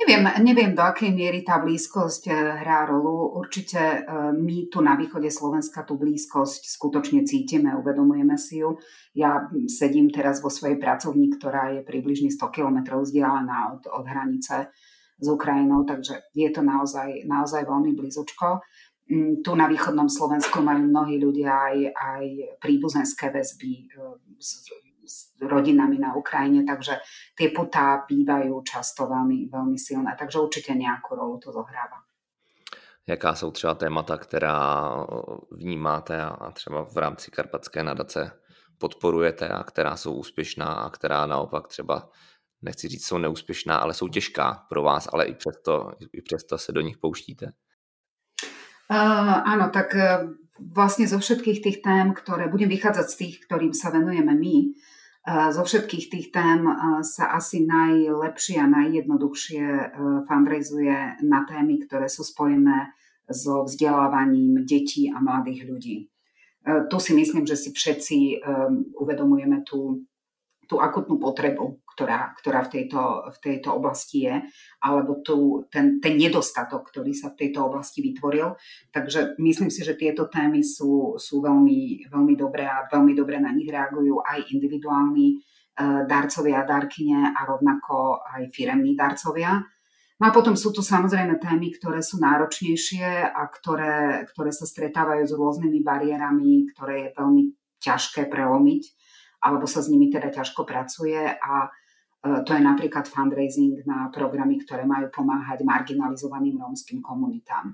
Neviem, neviem, do akej miery tá blízkosť eh, hrá rolu. Určite eh, my tu na východe Slovenska tú blízkosť skutočne cítime, uvedomujeme si ju. Ja sedím teraz vo svojej pracovni, ktorá je približne 100 km vzdialená od, od hranice s Ukrajinou, takže je to naozaj, naozaj veľmi blízočko. Mm, tu na východnom Slovensku majú mnohí ľudia aj, aj príbuzenské väzby eh, s rodinami na Ukrajine, takže tie putá bývajú často veľmi, veľmi silné, takže určite nejakú rolu to zohráva. Jaká jsou třeba témata, která vnímáte a třeba v rámci Karpatské nadace podporujete a která jsou úspěšná a která naopak třeba, nechci říct, jsou neúspěšná, ale jsou těžká pro vás, ale i přesto, i přesto se do nich pouštíte? Uh, áno, tak uh, vlastne zo všetkých tých tém, ktoré budem vychádzať z tých, ktorým sa venujeme my, zo všetkých tých tém sa asi najlepšie a najjednoduchšie e, fundraizuje na témy, ktoré sú spojené so vzdelávaním detí a mladých ľudí. E, tu si myslím, že si všetci e, uvedomujeme tú tú akutnú potrebu, ktorá, ktorá v, tejto, v tejto oblasti je, alebo tú, ten, ten nedostatok, ktorý sa v tejto oblasti vytvoril. Takže myslím si, že tieto témy sú, sú veľmi, veľmi dobré a veľmi dobre na nich reagujú aj individuálni darcovia a darkyne a rovnako aj firemní darcovia. No a potom sú tu samozrejme témy, ktoré sú náročnejšie a ktoré, ktoré sa stretávajú s rôznymi bariérami, ktoré je veľmi ťažké prelomiť, alebo sa s nimi teda ťažko pracuje a e, to je napríklad fundraising na programy, ktoré majú pomáhať marginalizovaným rómskym komunitám.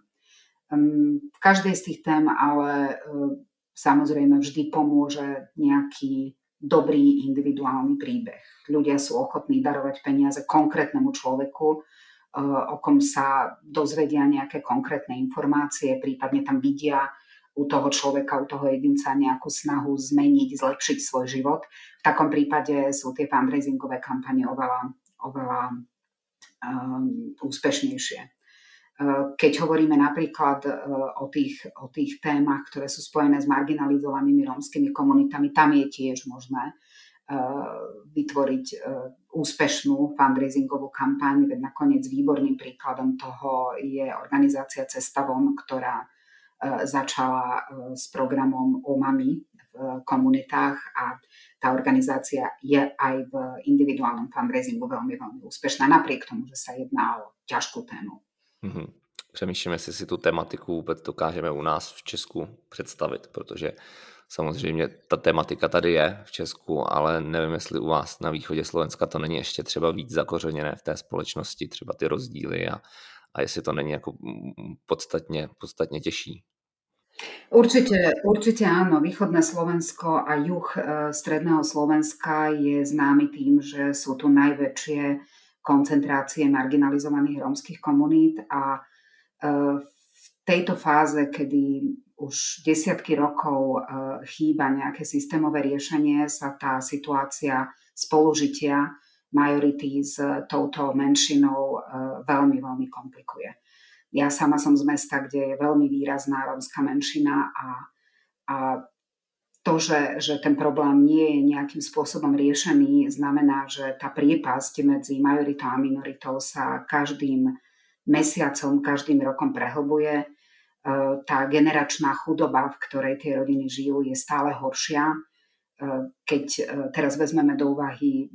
V každej z tých tém ale e, samozrejme vždy pomôže nejaký dobrý individuálny príbeh. Ľudia sú ochotní darovať peniaze konkrétnemu človeku, o kom sa dozvedia nejaké konkrétne informácie, prípadne tam vidia u toho človeka, u toho jedinca nejakú snahu zmeniť, zlepšiť svoj život. V takom prípade sú tie fundraisingové kampane oveľa, oveľa um, úspešnejšie. Uh, keď hovoríme napríklad uh, o tých, o tých témach, ktoré sú spojené s marginalizovanými rómskymi komunitami, tam je tiež možné vytvoriť úspešnú fundraisingovú kampaň, veď nakoniec výborným príkladom toho je organizácia Cesta von, ktorá začala e, s programom OMAMI v komunitách a tá organizácia je aj v individuálnom fundraisingu veľmi, veľmi úspešná, napriek tomu, že sa jedná o ťažkú tému. Mm-hmm. Přemýšlím, jestli si tu tematiku vůbec dokážeme u nás v Česku představit, protože Samozřejmě ta tematika tady je v Česku, ale nevím, jestli u vás na východě Slovenska to není ještě třeba víc zakořeněné v té společnosti, třeba ty rozdíly a, a jestli to není jako podstatně, podstatně těžší. Určite, určite áno. Východné Slovensko a juh e, stredného Slovenska je známy tým, že sú tu najväčšie koncentrácie marginalizovaných rómskych komunít a e, v tejto fáze, kedy už desiatky rokov eh, chýba nejaké systémové riešenie, sa tá situácia spolužitia majority s touto menšinou eh, veľmi, veľmi komplikuje. Ja sama som z mesta, kde je veľmi výrazná rómska menšina a, a to, že, že ten problém nie je nejakým spôsobom riešený, znamená, že tá priepasť medzi majoritou a minoritou sa každým mesiacom, každým rokom prehlbuje E, tá generačná chudoba, v ktorej tie rodiny žijú, je stále horšia. E, keď e, teraz vezmeme do úvahy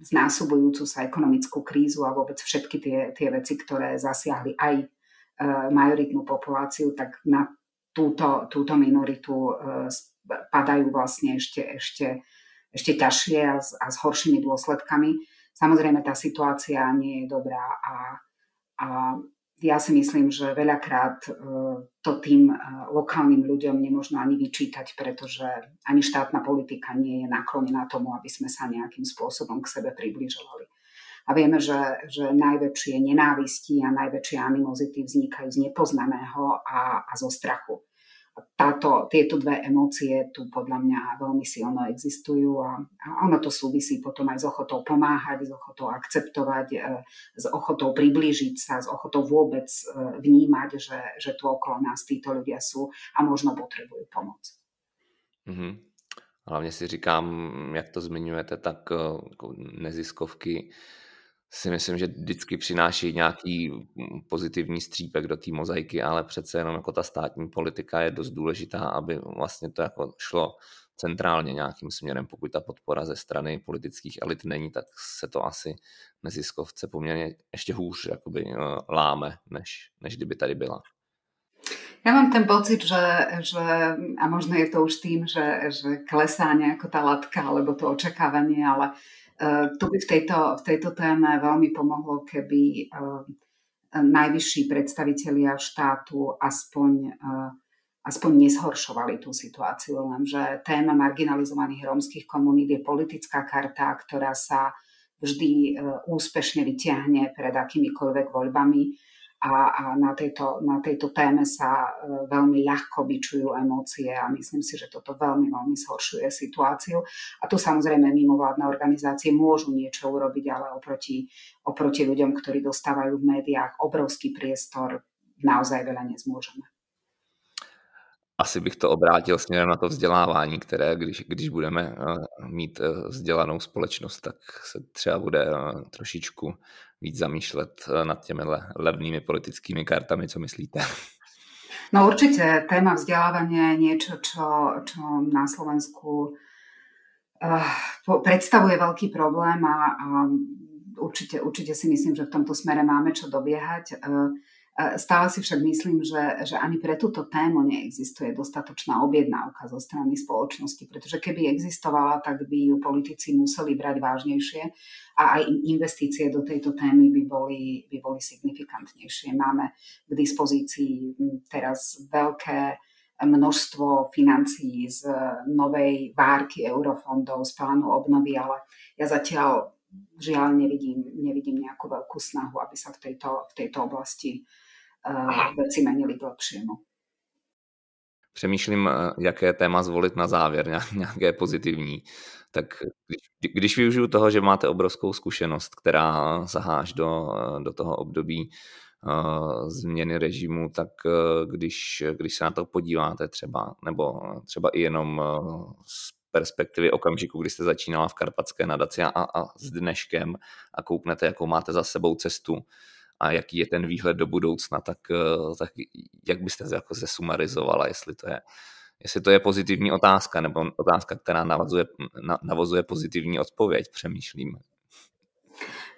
znásobujúcu sa ekonomickú krízu a vôbec všetky tie, tie veci, ktoré zasiahli aj majoritnú populáciu, tak na túto, túto minoritu padajú vlastne ešte, ešte, ešte ťažšie a s, a s horšími dôsledkami. Samozrejme, tá situácia nie je dobrá a, a ja si myslím, že veľakrát e, to tým e, lokálnym ľuďom nemôžno ani vyčítať, pretože ani štátna politika nie je naklonená tomu, aby sme sa nejakým spôsobom k sebe približovali. A vieme, že, že najväčšie nenávisti a najväčšie animozity vznikajú z nepoznaného a, a zo strachu táto, tieto dve emócie tu podľa mňa veľmi silno existujú a, a ono to súvisí potom aj s ochotou pomáhať, s ochotou akceptovať, e, s ochotou priblížiť sa, s ochotou vôbec e, vnímať, že, že tu okolo nás títo ľudia sú a možno potrebujú pomoc. Mm-hmm. Hlavně si říkám, jak to zmiňujete, tak e, neziskovky si myslím, že vždycky přináší nějaký mm, pozitivní střípek do té mozaiky, ale přece jenom jako ta státní politika je dost důležitá, aby vlastně to jako šlo centrálně nějakým směrem. Pokud ta podpora ze strany politických elit není, tak se to asi neziskovce poměrně ještě hůř jakoby, eh, láme, než, než kdyby tady byla. Ja mám ten pocit, že, že a možno je to už tým, že, že klesá nejako tá latka alebo to očakávanie, ale Eh, tu by v tejto, v tejto téme veľmi pomohlo, keby eh, najvyšší predstavitelia štátu aspoň, eh, aspoň nezhoršovali tú situáciu, lenže téma marginalizovaných rómskych komunít je politická karta, ktorá sa vždy úspešne vyťahne pred akýmikoľvek voľbami a, a na, tejto, na tejto téme sa e, veľmi ľahko byčujú emócie a myslím si, že toto veľmi, veľmi zhoršuje situáciu. A tu samozrejme mimovládne organizácie môžu niečo urobiť, ale oproti, oproti ľuďom, ktorí dostávajú v médiách obrovský priestor, naozaj veľa nezmôžeme. Asi bych to obrátil směrem na to vzdělávání, které když, když budeme eh, mít eh, vzdělanou společnost, tak se třeba bude eh, trošičku víc zamýšlet nad těmi levnými politickými kartami. Co myslíte? No určite téma vzdelávania je niečo, čo, čo na Slovensku predstavuje veľký problém a, a určite, určite si myslím, že v tomto smere máme čo dobiehať. Stále si však myslím, že, že ani pre túto tému neexistuje dostatočná objednávka zo strany spoločnosti, pretože keby existovala, tak by ju politici museli brať vážnejšie a aj investície do tejto témy by boli, by boli signifikantnejšie. Máme k dispozícii teraz veľké množstvo financií z novej várky eurofondov, z plánu obnovy, ale ja zatiaľ žiaľ nevidím, nevidím nejakú veľkú snahu, aby sa v tejto, v tejto oblasti veci menili k lepšiemu. Přemýšlím, eh, jaké téma zvolit na závěr, nějaké pozitivní. Tak když, využiju toho, že máte obrovskou zkušenost, která zaháž do, eh, do toho období uh, změny režimu, tak když, když se na to podíváte třeba, nebo třeba i jenom z perspektivy okamžiku, kdy jste začínala v Karpatské nadaci a, a s dneškem a kouknete, jakou máte za sebou cestu a jaký je ten výhled do budoucna, tak, eh, tak jak byste jako zesumarizovala, jestli to je jestli to je pozitivní otázka, nebo otázka, která navazuje, navazuje pozitivní odpověď, přemýšlím.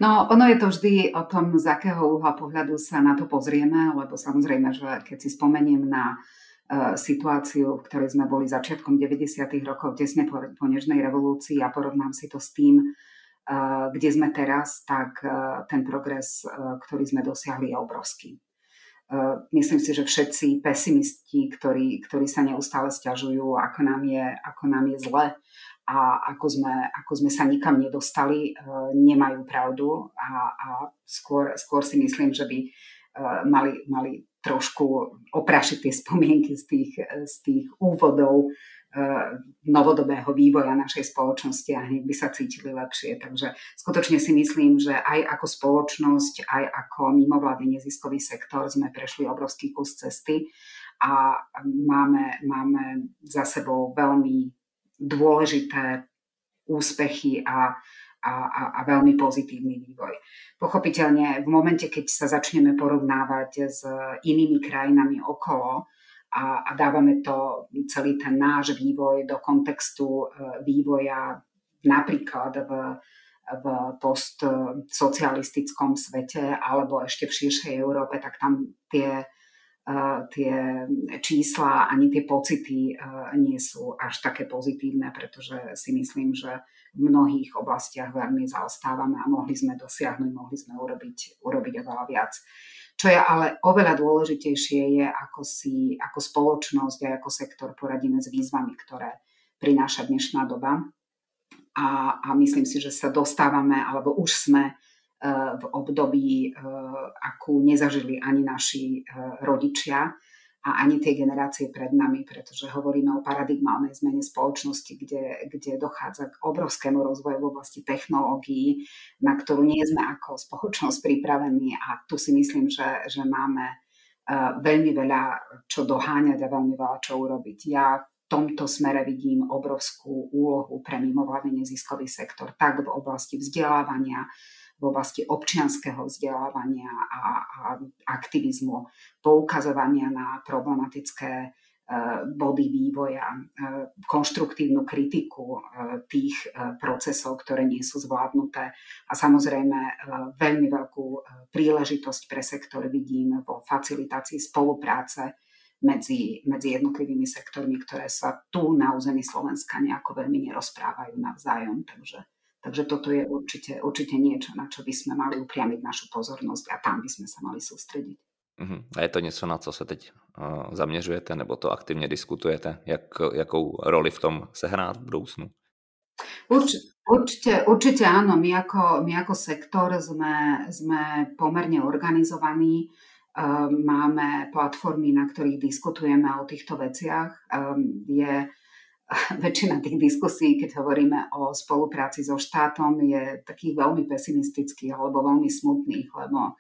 No, ono je to vždy o tom, z akého uhla pohľadu sa na to pozrieme, lebo samozrejme, že keď si spomeniem na E, situáciu, v ktorej sme boli začiatkom 90. rokov, tesne po, po Nežnej revolúcii a porovnám si to s tým, kde sme teraz, tak e, ten progres, ktorý sme dosiahli, je obrovský. Myslím si, že všetci pesimisti, ktorí, ktorí sa neustále stiažujú, ako nám je, ako nám je zle a ako sme, ako sme sa nikam nedostali, nemajú pravdu a, a skôr, skôr si myslím, že by mali, mali trošku oprašiť tie spomienky z tých, z tých úvodov novodobého vývoja našej spoločnosti a hneď by sa cítili lepšie. Takže skutočne si myslím, že aj ako spoločnosť, aj ako mimovládny neziskový sektor sme prešli obrovský kus cesty a máme, máme za sebou veľmi dôležité úspechy a a, a, a veľmi pozitívny vývoj. Pochopiteľne v momente, keď sa začneme porovnávať s inými krajinami okolo a, a dávame to celý ten náš vývoj do kontextu e, vývoja napríklad v, v postsocialistickom svete alebo ešte v širšej Európe, tak tam tie tie čísla ani tie pocity nie sú až také pozitívne, pretože si myslím, že v mnohých oblastiach veľmi zaostávame a mohli sme dosiahnuť, mohli sme urobiť, urobiť oveľa viac. Čo je ale oveľa dôležitejšie je, ako si ako spoločnosť a ako sektor poradíme s výzvami, ktoré prináša dnešná doba. A, a myslím si, že sa dostávame, alebo už sme Eh, v období, eh, akú nezažili ani naši eh, rodičia a ani tie generácie pred nami, pretože hovoríme o paradigmálnej zmene spoločnosti, kde, kde dochádza k obrovskému rozvoju v oblasti technológií, na ktorú nie sme ako spoločnosť pripravení a tu si myslím, že, že máme veľmi veľa čo doháňať a veľmi veľa čo urobiť. Ja v tomto smere vidím obrovskú úlohu pre mimovládny neziskový sektor, tak v oblasti vzdelávania, v oblasti občianského vzdelávania a, a aktivizmu, poukazovania na problematické e, body vývoja, e, konštruktívnu kritiku e, tých procesov, ktoré nie sú zvládnuté a samozrejme veľmi veľkú príležitosť pre sektor vidím vo facilitácii spolupráce medzi, medzi jednotlivými sektormi, ktoré sa tu na území Slovenska nejako veľmi nerozprávajú navzájom. Takže Takže toto je určite, určite niečo, na čo by sme mali upriamiť našu pozornosť a tam by sme sa mali sústrediť. Uh-huh. A je to něco, na co se teď uh, zaměřujete, nebo to aktivně diskutujete? Jak, jakou roli v tom sehrát v budoucnu? Určite, určite, určite áno. My ako, my ako sektor sme, sme pomerne organizovaní. Um, máme platformy, na ktorých diskutujeme o týchto veciach. Um, je väčšina tých diskusí, keď hovoríme o spolupráci so štátom, je takých veľmi pesimistických alebo veľmi smutných, lebo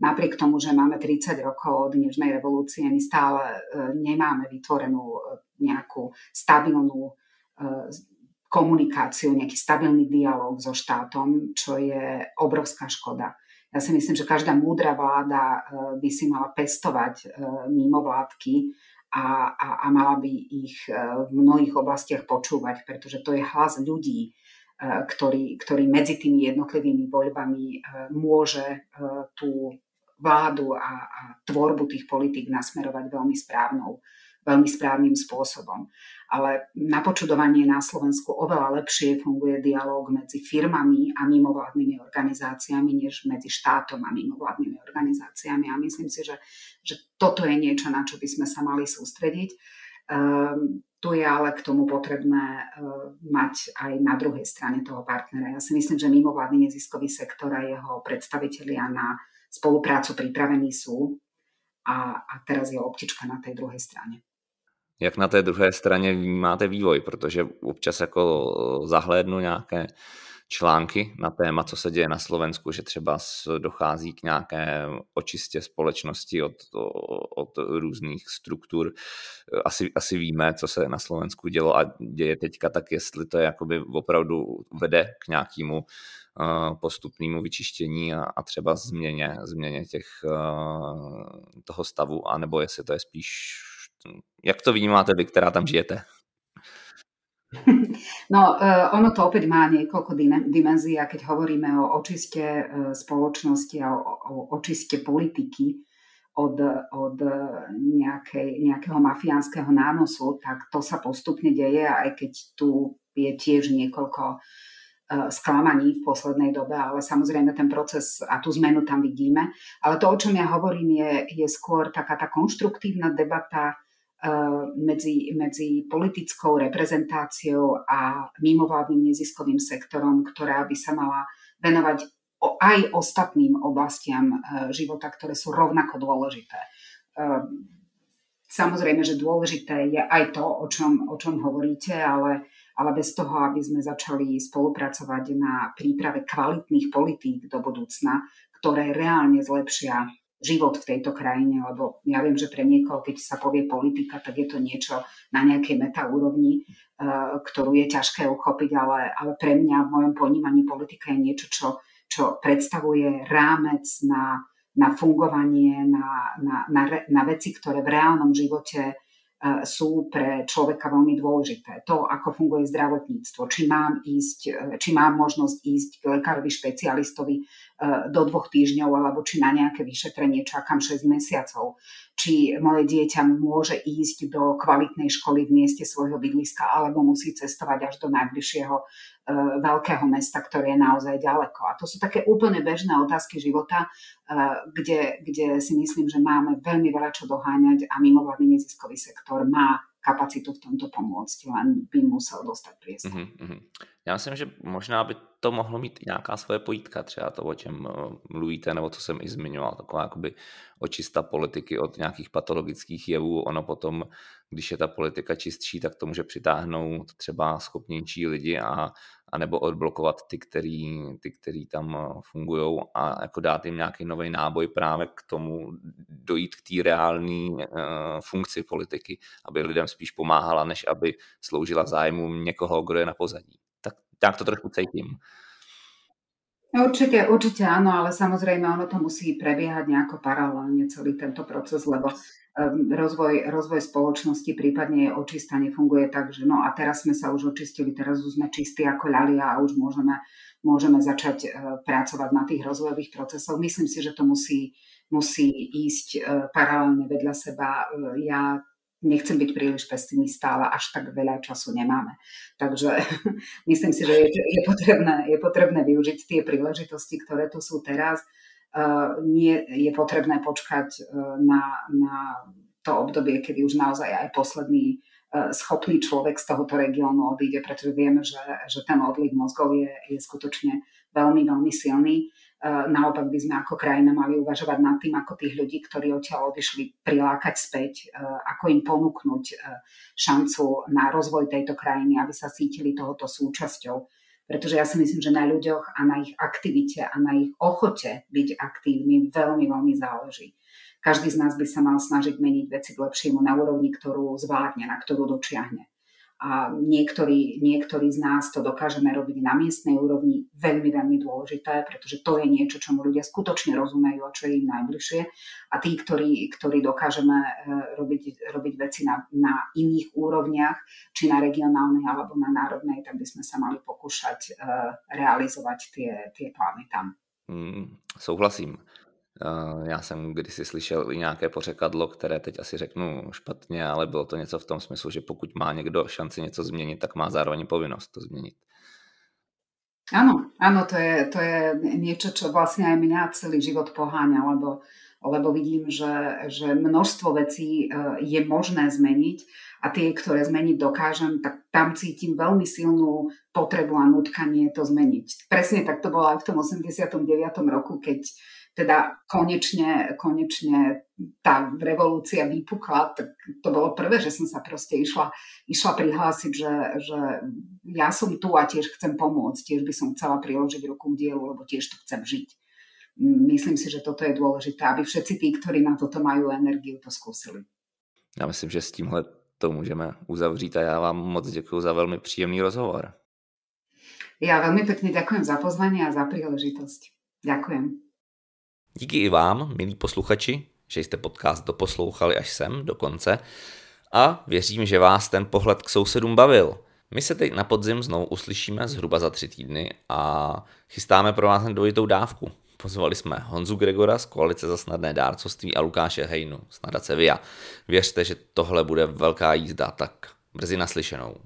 napriek tomu, že máme 30 rokov od Nežnej revolúcie, my stále e, nemáme vytvorenú e, nejakú stabilnú e, komunikáciu, nejaký stabilný dialog so štátom, čo je obrovská škoda. Ja si myslím, že každá múdra vláda by si mala pestovať mimo vládky a, a, a mala by ich v mnohých oblastiach počúvať, pretože to je hlas ľudí, ktorý, ktorý medzi tými jednotlivými voľbami môže tú vládu a, a tvorbu tých politík nasmerovať veľmi správnou veľmi správnym spôsobom. Ale na počudovanie na Slovensku oveľa lepšie funguje dialog medzi firmami a mimovládnymi organizáciami, než medzi štátom a mimovládnymi organizáciami. A myslím si, že, že toto je niečo, na čo by sme sa mali sústrediť. Um, tu je ale k tomu potrebné uh, mať aj na druhej strane toho partnera. Ja si myslím, že mimovládny neziskový sektor a jeho predstavitelia na spoluprácu pripravení sú a, a teraz je optička na tej druhej strane jak na té druhé straně vnímáte vývoj, protože občas jako zahlédnu nějaké články na téma, co se děje na Slovensku, že třeba dochází k nějaké očistě společnosti od, od různých struktur. Asi, asi víme, co se na Slovensku dělo a děje teďka, tak jestli to jakoby opravdu vede k nějakému uh, postupnému vyčištění a, a třeba změně, změně těch, uh, toho stavu, anebo jestli to je spíš Jak to vnímáte vy, ktorá tam žijete? No, uh, ono to opäť má niekoľko dimenzií a keď hovoríme o očiste uh, spoločnosti a o, očiste politiky od, od nejakej, nejakého mafiánskeho nánosu, tak to sa postupne deje, aj keď tu je tiež niekoľko uh, sklamaní v poslednej dobe, ale samozrejme ten proces a tú zmenu tam vidíme. Ale to, o čom ja hovorím, je, je skôr taká tá konštruktívna debata medzi, medzi politickou reprezentáciou a mimovládnym neziskovým sektorom, ktorá by sa mala venovať aj ostatným oblastiam eh, života, ktoré sú rovnako dôležité. Eh, samozrejme, že dôležité je aj to, o čom, o čom hovoríte, ale, ale bez toho, aby sme začali spolupracovať na príprave kvalitných politík do budúcna, ktoré reálne zlepšia život v tejto krajine, lebo ja viem, že pre niekoho, keď sa povie politika, tak je to niečo na nejakej metaúrovni, uh, ktorú je ťažké uchopiť, ale, ale pre mňa v mojom ponímaní politika je niečo, čo, čo predstavuje rámec na, na fungovanie, na, na, na, na veci, ktoré v reálnom živote E, sú pre človeka veľmi dôležité. To, ako funguje zdravotníctvo, či mám, ísť, e, či mám možnosť ísť k lekárovi špecialistovi do dvoch týždňov, alebo či na nejaké vyšetrenie čakám 6 mesiacov, či moje dieťa môže ísť do kvalitnej školy v mieste svojho bydliska, alebo musí cestovať až do najbližšieho veľkého mesta, ktoré je naozaj ďaleko. A to sú také úplne bežné otázky života, kde, kde si myslím, že máme veľmi veľa čo doháňať a mimovládny neziskový sektor má kapacitu v tomto pomôcť, len by musel dostať priestor. Mm-hmm. Já myslím, že možná by to mohlo mít nějaká svoje pojítka, třeba to, o čem eh, mluvíte, nebo co jsem i zmiňoval, taková jakoby očista politiky od nějakých patologických jevů. Ono potom, když je ta politika čistší, tak to může přitáhnout třeba schopnější lidi a anebo odblokovat ty, který, ty, který tam eh, fungují a jako dát jim nějaký nový náboj právě k tomu dojít k té reálné uh, funkci politiky, aby lidem spíš pomáhala, než aby sloužila zájmu někoho, kdo je na pozadí. Tak, to trošku cítím. Určite, určite áno, ale samozrejme ono to musí prebiehať nejako paralelne celý tento proces, lebo um, rozvoj, rozvoj spoločnosti prípadne je očista, nefunguje tak, že no a teraz sme sa už očistili, teraz už sme čistí ako ľalia a už môžeme, môžeme začať uh, pracovať na tých rozvojových procesoch. Myslím si, že to musí, musí ísť uh, paralelne vedľa seba. Uh, ja nechcem byť príliš pesimista, ale až tak veľa času nemáme. Takže myslím si, že je, je, potrebné, je potrebné využiť tie príležitosti, ktoré tu sú teraz. Uh, nie je potrebné počkať uh, na, na to obdobie, kedy už naozaj aj posledný uh, schopný človek z tohoto regiónu odíde, pretože vieme, že, že ten odliv mozgov je, je skutočne veľmi, veľmi silný. E, naopak by sme ako krajina mali uvažovať nad tým, ako tých ľudí, ktorí odtiaľ odišli, prilákať späť, e, ako im ponúknuť e, šancu na rozvoj tejto krajiny, aby sa cítili tohoto súčasťou. Pretože ja si myslím, že na ľuďoch a na ich aktivite a na ich ochote byť aktívny veľmi, veľmi záleží. Každý z nás by sa mal snažiť meniť veci k lepšiemu na úrovni, ktorú zvládne, na ktorú dočiahne. A niektorí, niektorí z nás to dokážeme robiť na miestnej úrovni veľmi, veľmi dôležité, pretože to je niečo, čomu ľudia skutočne rozumejú a čo je im najbližšie. A tí, ktorí, ktorí dokážeme e, robiť, robiť veci na, na iných úrovniach, či na regionálnej alebo na národnej, tak by sme sa mali pokúšať e, realizovať tie, tie plány tam. Mm, souhlasím. Eh, já jsem kdysi slyšel i nějaké pořekadlo, které teď asi řeknu špatně, ale bylo to něco v tom smyslu, že pokud má někdo šanci něco změnit, tak má zároveň povinnost to změnit. Áno, áno, to je, to je niečo, čo vlastne aj mňa celý život poháňa, lebo, lebo vidím, že, že množstvo vecí eh, je možné zmeniť a tie, ktoré zmeniť dokážem, tak tam cítim veľmi silnú potrebu a nutkanie to zmeniť. Presne tak to bolo aj v tom 89. roku, keď teda konečne, konečne tá revolúcia vypukla, tak to bolo prvé, že som sa proste išla, išla prihlásiť, že, že ja som tu a tiež chcem pomôcť, tiež by som chcela priložiť ruku k dielu, lebo tiež tu chcem žiť. Myslím si, že toto je dôležité, aby všetci tí, ktorí na toto majú energiu, to skúsili. Já myslím, že s tímhle to můžeme uzavřít a já vám moc děkuji za velmi příjemný rozhovor. Ja veľmi pekne ďakujem za pozvanie a za príležitosť. Ďakujem. Díky i vám, milí posluchači, že jste podcast doposlouchali až sem do konce a věřím, že vás ten pohled k sousedům bavil. My se teď na podzim znovu uslyšíme zhruba za tři týdny a chystáme pro vás dvojitou dávku. Pozvali jsme Honzu Gregora z Koalice za snadné dárcovství a Lukáše Hejnu z nadace VIA. Věřte, že tohle bude velká jízda, tak brzy naslyšenou.